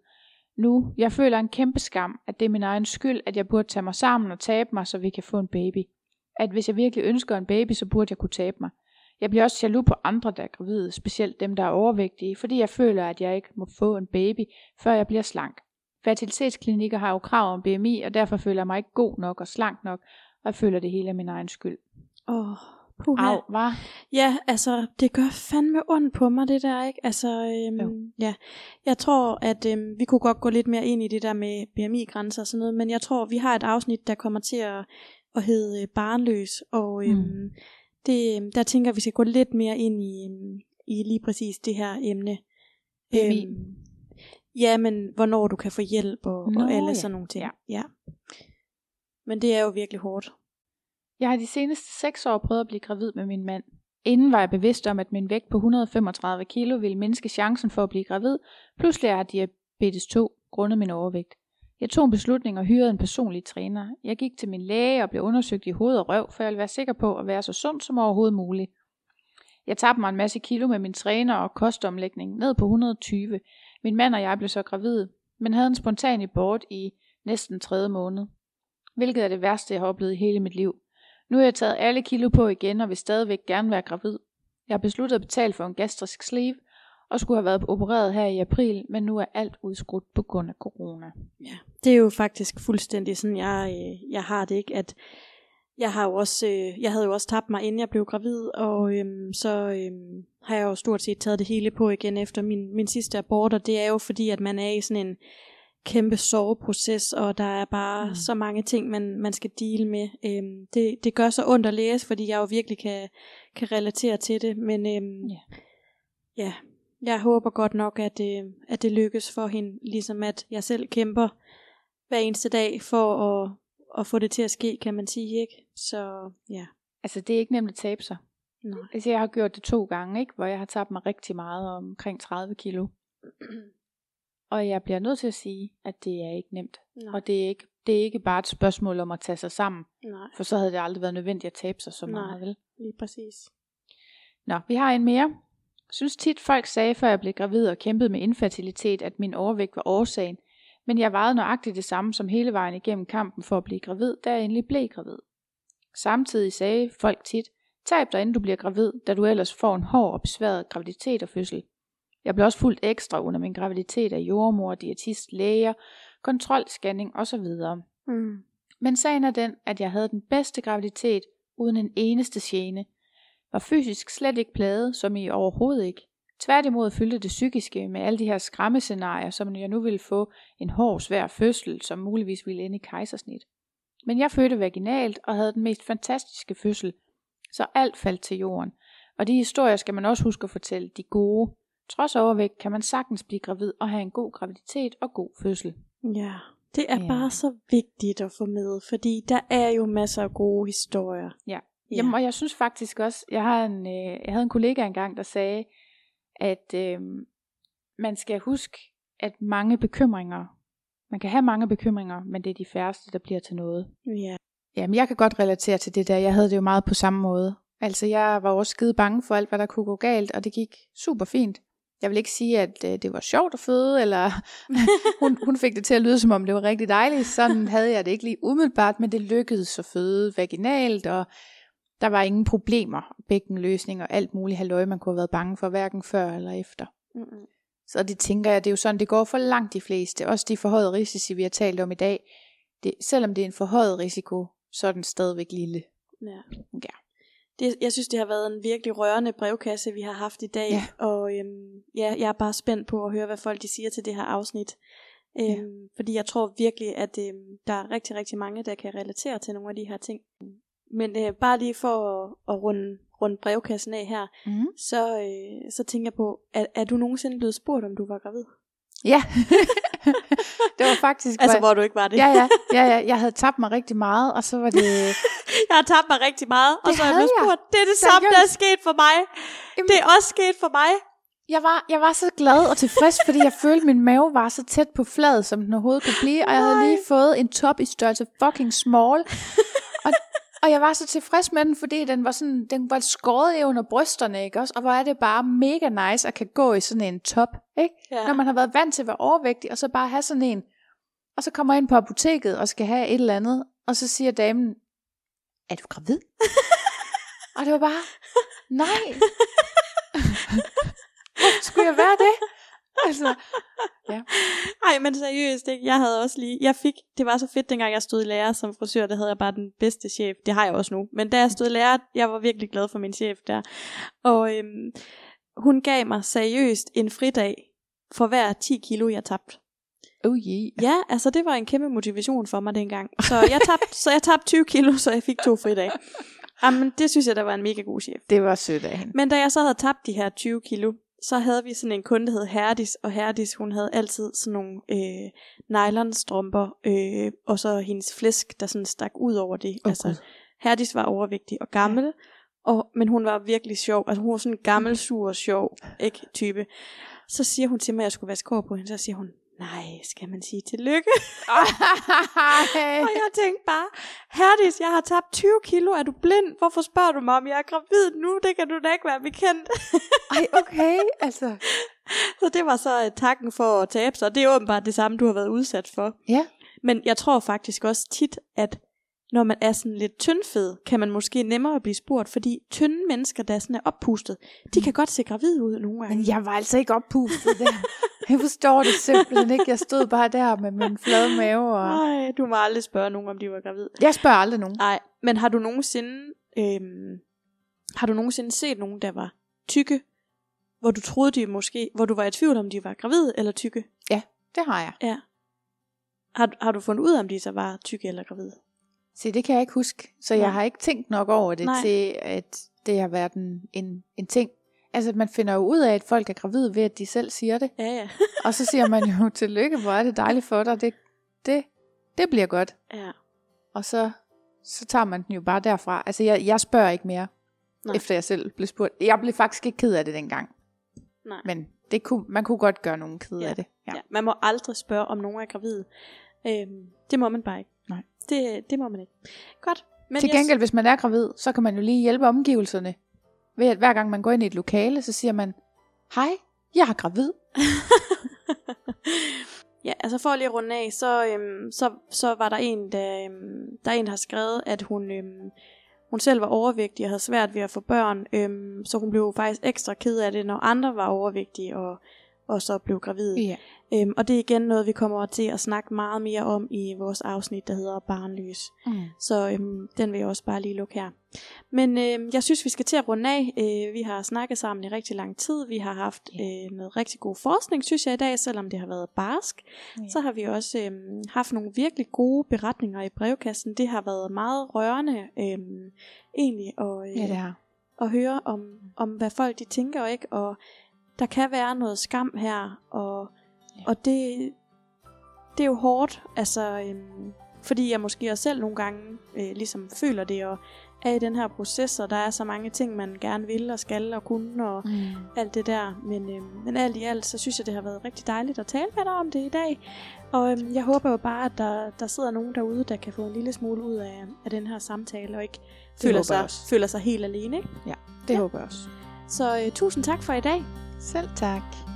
S1: Nu, jeg føler en kæmpe skam, at det er min egen skyld, at jeg burde tage mig sammen og tabe mig, så vi kan få en baby. At hvis jeg virkelig ønsker en baby, så burde jeg kunne tabe mig. Jeg bliver også jaloux på andre, der er gravide, specielt dem, der er overvægtige, fordi jeg føler, at jeg ikke må få en baby, før jeg bliver slank. Fertilitetsklinikker har jo krav om BMI, og derfor føler jeg mig ikke god nok og slank nok, og jeg føler det hele er min egen skyld.
S2: Åh, puha.
S1: Au, var?
S2: Ja, altså, det gør fandme ondt på mig, det der, ikke? Altså,
S1: Jo.
S2: øhm, ja. Jeg tror, at øhm, vi kunne godt gå lidt mere ind i det der med BMI-grænser og sådan noget, men jeg tror, vi har et afsnit, der kommer til at, at hedde øh, Barnløs, og øhm,
S1: Mm.
S2: det, øhm, der tænker vi skal gå lidt mere ind i, øhm, i lige præcis det her emne.
S1: BMI.
S2: Øhm, ja, men hvornår du kan få hjælp og,
S1: Nå,
S2: og alle
S1: ja.
S2: sådan nogle ting.
S1: Ja.
S2: ja. Men det er jo virkelig hårdt.
S1: Jeg har de seneste seks år prøvet at blive gravid med min mand. Inden var jeg bevidst om, at min vægt på 135 kilo ville mindske chancen for at blive gravid. Pludselig har diabetes 2, grundet min overvægt. Jeg tog en beslutning og hyrede en personlig træner. Jeg gik til min læge og blev undersøgt i hoved og røv, for jeg ville være sikker på at være så sund som overhovedet muligt. Jeg tabte mig en masse kilo med min træner og kostomlægning, ned på 120. Min mand og jeg blev så gravide, men havde en spontan abort i næsten tredje måned. Hvilket er det værste, jeg har oplevet i hele mit liv. Nu har jeg taget alle kilo på igen og vil stadigvæk gerne være gravid. Jeg har besluttet at betale for en gastrisk sleeve og skulle have været opereret her i april, men nu er alt udskudt på grund af corona.
S2: Ja, det er jo faktisk fuldstændig sådan, jeg, øh, jeg har det ikke, at jeg har jo også, øh, jeg havde jo også tabt mig, inden jeg blev gravid, og øhm, så øhm, har jeg jo stort set taget det hele på igen efter min, min sidste abort, og det er jo fordi, at man er i sådan en kæmpe soveproces, og der er bare
S1: Mm.
S2: så mange ting, man, man skal deal med. Øhm, det, det gør så ondt at læse, fordi jeg jo virkelig kan, kan relatere til det, men øhm,
S1: Ja.
S2: ja, jeg håber godt nok, at, øh, at det lykkes for hende, ligesom at jeg selv kæmper hver eneste dag for at, at få det til at ske, kan man sige, ikke? Så ja,
S1: Altså, det er ikke nemt at tabe sig.
S2: nej.
S1: Altså, jeg har gjort det to gange, ikke? hvor jeg har tabt mig rigtig meget, omkring 30 kilo. Og jeg bliver nødt til at sige, at det er ikke nemt.
S2: nej.
S1: Og det er ikke, det er ikke bare et spørgsmål om at tage sig sammen,
S2: nej,
S1: for så havde det aldrig været nødvendigt at tabe sig så
S2: Nej.
S1: meget, vel?
S2: lige præcis.
S1: Nå, vi har en mere. Synes tit folk sagde, før jeg blev gravid og kæmpede med infertilitet, at min overvægt var årsagen. Men jeg vejede nøjagtigt det samme som hele vejen igennem kampen for at blive gravid, da jeg endelig blev gravid. Samtidig sagde folk tit, tab dig inden du bliver gravid, da du ellers får en hård og besværet graviditet og fødsel. Jeg blev også fuldt ekstra under min graviditet af jordmor, diætist, læger, kontrolscanning osv.
S2: Mm.
S1: Men sagen er den, at jeg havde den bedste graviditet uden en eneste gene. Var fysisk slet ikke plaget, som i overhovedet ikke. Tværtimod fyldte det psykiske med alle de her skræmmescenarier, som jeg nu ville få en hård, svær fødsel, som muligvis ville ende i kejsersnit. Men jeg fødte vaginalt og havde den mest fantastiske fødsel, så alt faldt til jorden. Og de historier skal man også huske at fortælle, de gode. Trods overvægt kan man sagtens blive gravid og have en god graviditet og god fødsel.
S2: Ja, det er
S1: Ja.
S2: ja. bare så vigtigt at få med, fordi der er jo masser af gode historier.
S1: Ja.
S2: Ja.
S1: Jamen, og jeg synes faktisk også, jeg har en, øh, jeg havde en kollega engang, der sagde, at øh, man skal huske, at mange bekymringer, man kan have mange bekymringer, men det er de færreste, der bliver til noget.
S2: Ja,
S1: Jamen, jeg kan godt relatere til det der. Jeg havde det jo meget på samme måde. Altså, jeg var også skide bange for alt, hvad der kunne gå galt, og det gik super fint. Jeg vil ikke sige, at øh, det var sjovt at føde, eller hun, hun fik det til at lyde, som om det var rigtig dejligt. Sådan havde jeg det ikke lige umiddelbart, men det lykkedes at føde vaginalt, og der var ingen problemer, bækkenløsning og alt muligt halløj, man kunne have været bange for, hverken før eller efter.
S2: Mm-mm.
S1: Så det tænker jeg, det er jo sådan, det går for langt de fleste. Også de forhøjede risici, vi har talt om i dag. det, selvom det er en forhøjet risiko, så er den stadigvæk lille.
S2: Ja.
S1: Ja.
S2: Det, jeg synes, det har været en virkelig rørende brevkasse, vi har haft i dag.
S1: Ja.
S2: Og øhm, ja, jeg er bare spændt på at høre, hvad folk de siger til det her afsnit. Øhm,
S1: Ja.
S2: Fordi jeg tror virkelig, at øhm, der er rigtig, rigtig mange, der kan relatere til nogle af de her ting. Men øh, bare lige for at, at runde, runde brevkassen af her,
S1: Mm.
S2: så, øh, så tænker jeg på, er, er du nogensinde blevet spurgt, om du var gravid?
S1: Ja, det var faktisk...
S2: Altså,
S1: hvor
S2: du ikke var det.
S1: ja, ja, ja, ja, jeg havde tabt mig rigtig meget, og så var det...
S2: Jeg har tabt mig rigtig meget, og
S1: Det
S2: så er jeg blevet spurgt. Det er det samme, der er
S1: Seriøst?
S2: sket for mig.
S1: Jamen-
S2: Det er også sket for mig.
S1: Jeg var, jeg var så glad og tilfreds, fordi jeg følte, at min mave var så tæt på flad, som den overhovedet kunne blive. Og jeg havde lige fået en top i størrelse fucking small. Og, jeg var så tilfreds med den, fordi den var, sådan, den var skåret under brysterne, ikke også? Og hvor er det bare mega nice at kan gå i sådan en top, ikke?
S2: Ja.
S1: Når man har været vant til at være overvægtig, og så bare have sådan en. Og så kommer jeg ind på apoteket og skal have et eller andet, og så siger damen, er du gravid? og det var bare, nej. Skulle jeg være det? Altså,
S2: Ej, men seriøst, ikke? jeg havde også lige, jeg fik, det var så fedt, dengang jeg stod i lærer som frisør, der havde jeg bare den bedste chef, det har jeg også nu, men da jeg stod i lærer, jeg var virkelig glad for min chef der, og øhm, hun gav mig seriøst en fridag, for hver 10 kilo, jeg tabte.
S1: oh yeah.
S2: Ja, altså det var en kæmpe motivation for mig dengang. Så jeg tabte, så jeg tabte 20 kilo, så jeg fik to fridage. Jamen, det synes jeg, der var en mega god chef.
S1: Det var sødt af hende.
S2: Men da jeg så havde tabt de her 20 kilo, så havde vi sådan en kunde, der hed Herdis, og Herdis, hun havde altid sådan nogle øh, nylonstrømper, øh, og så hendes flæsk, der sådan stak ud over det.
S1: Åh,
S2: altså. Herdis var overvægtig og gammel, ja. og, men hun var virkelig sjov. Altså hun var sådan en gammel, sur, sjov ikke, type. Så siger hun til mig, at jeg skulle vaske hår på hende, så siger hun, nej, skal man sige tillykke? Og jeg tænkte bare, Herdis, jeg har tabt 20 kilo, er du blind? Hvorfor spørger du mig, om jeg er gravid nu? Det kan du da ikke være bekendt.
S1: Ej, okay, altså.
S2: Så det var så uh, takken for at tabe sig. Det er åbenbart det samme, du har været udsat for.
S1: Ja.
S2: Men jeg tror faktisk også tit, at når man er sådan lidt tyndfed, kan man måske nemmere blive spurgt, fordi tynde mennesker, der sådan er oppustet, de kan godt se gravide ud nogle gange.
S1: Men jeg var altså ikke oppustet der. Jeg forstår det simpelthen ikke. Jeg stod bare der med min flade mave. Og...
S2: Nej, du må aldrig spørge nogen, om de var gravid.
S1: Jeg spørger aldrig nogen.
S2: Nej, men har du nogensinde, øhm, har du nogensinde set nogen, der var tykke, hvor du troede de måske, hvor du var i tvivl om de var gravide eller tykke?
S1: Det har jeg.
S2: Ja. Har, har du fundet ud af, om de så var tykke eller gravide?
S1: Se, det kan jeg ikke huske. Så
S2: Nej.
S1: jeg har ikke tænkt nok over det
S2: Nej.
S1: til, at det har været en, en, en ting. Altså, man finder jo ud af, at folk er gravide ved, at de selv siger det.
S2: Ja, ja.
S1: Og så siger man jo, tillykke, hvor er det dejligt for dig. Det, det, det bliver godt.
S2: ja.
S1: Og så, så tager man den jo bare derfra. Altså, jeg, jeg spørger ikke mere,
S2: Nej.
S1: Efter jeg selv blev spurgt. Jeg blev faktisk ikke ked af det dengang.
S2: Nej.
S1: Men det kunne, man kunne godt gøre nogen ked
S2: Ja.
S1: af det.
S2: Ja. ja. Man må aldrig spørge, om nogen er gravide. Øhm, det må man bare ikke.
S1: Nej.
S2: Det, det må man ikke. Godt. Men
S1: Til
S2: jeg-
S1: gengæld, hvis man er gravid, så kan man jo lige hjælpe omgivelserne. Ved at hver gang man går ind i et lokale, så siger man, hej, jeg er gravid.
S2: Ja, altså for lige at runde af, så, øhm, så, så var der en, der, øhm, der er en, der har skrevet, at hun, øhm, hun selv var overvægtig og havde svært ved at få børn, øhm, så hun blev faktisk ekstra ked af det, når andre var overvægtige og, og så blev gravide.
S1: Ja.
S2: Øhm, og det er igen noget, vi kommer til at snakke meget mere om i vores afsnit, der hedder Barnløs.
S1: Mm.
S2: Så øhm, den vil jeg også bare lige lukke her. Men øhm, jeg synes, vi skal til at runde af. Øh, vi har snakket sammen i rigtig lang tid. Vi har haft øh, noget rigtig god forskning, synes jeg i dag, selvom det har været barsk.
S1: Ja.
S2: Så har vi også øhm, haft nogle virkelig gode beretninger i brevkassen. Det har været meget rørende øhm, egentlig at, øh,
S1: Ja, det har.
S2: at høre om, om, hvad folk de tænker og ikke. Og der kan være noget skam her, og,
S1: Ja.
S2: og det, det er jo hårdt, altså, øhm, fordi jeg måske også selv nogle gange øh, ligesom føler det, og er i den her proces, og der er så mange ting, man gerne vil og skal og kunne, og
S1: Mm.
S2: alt det der. Men, øhm, men alt i alt, så synes jeg, det har været rigtig dejligt at tale med dig om det i dag. Og øhm, jeg håber jo bare, at der, der sidder nogen derude, der kan få en lille smule ud af, af den her samtale, og ikke føler sig, føler sig helt alene. Ikke?
S1: Det
S2: Ja.
S1: håber jeg også.
S2: Så øh, tusind tak for i dag.
S1: Selv tak.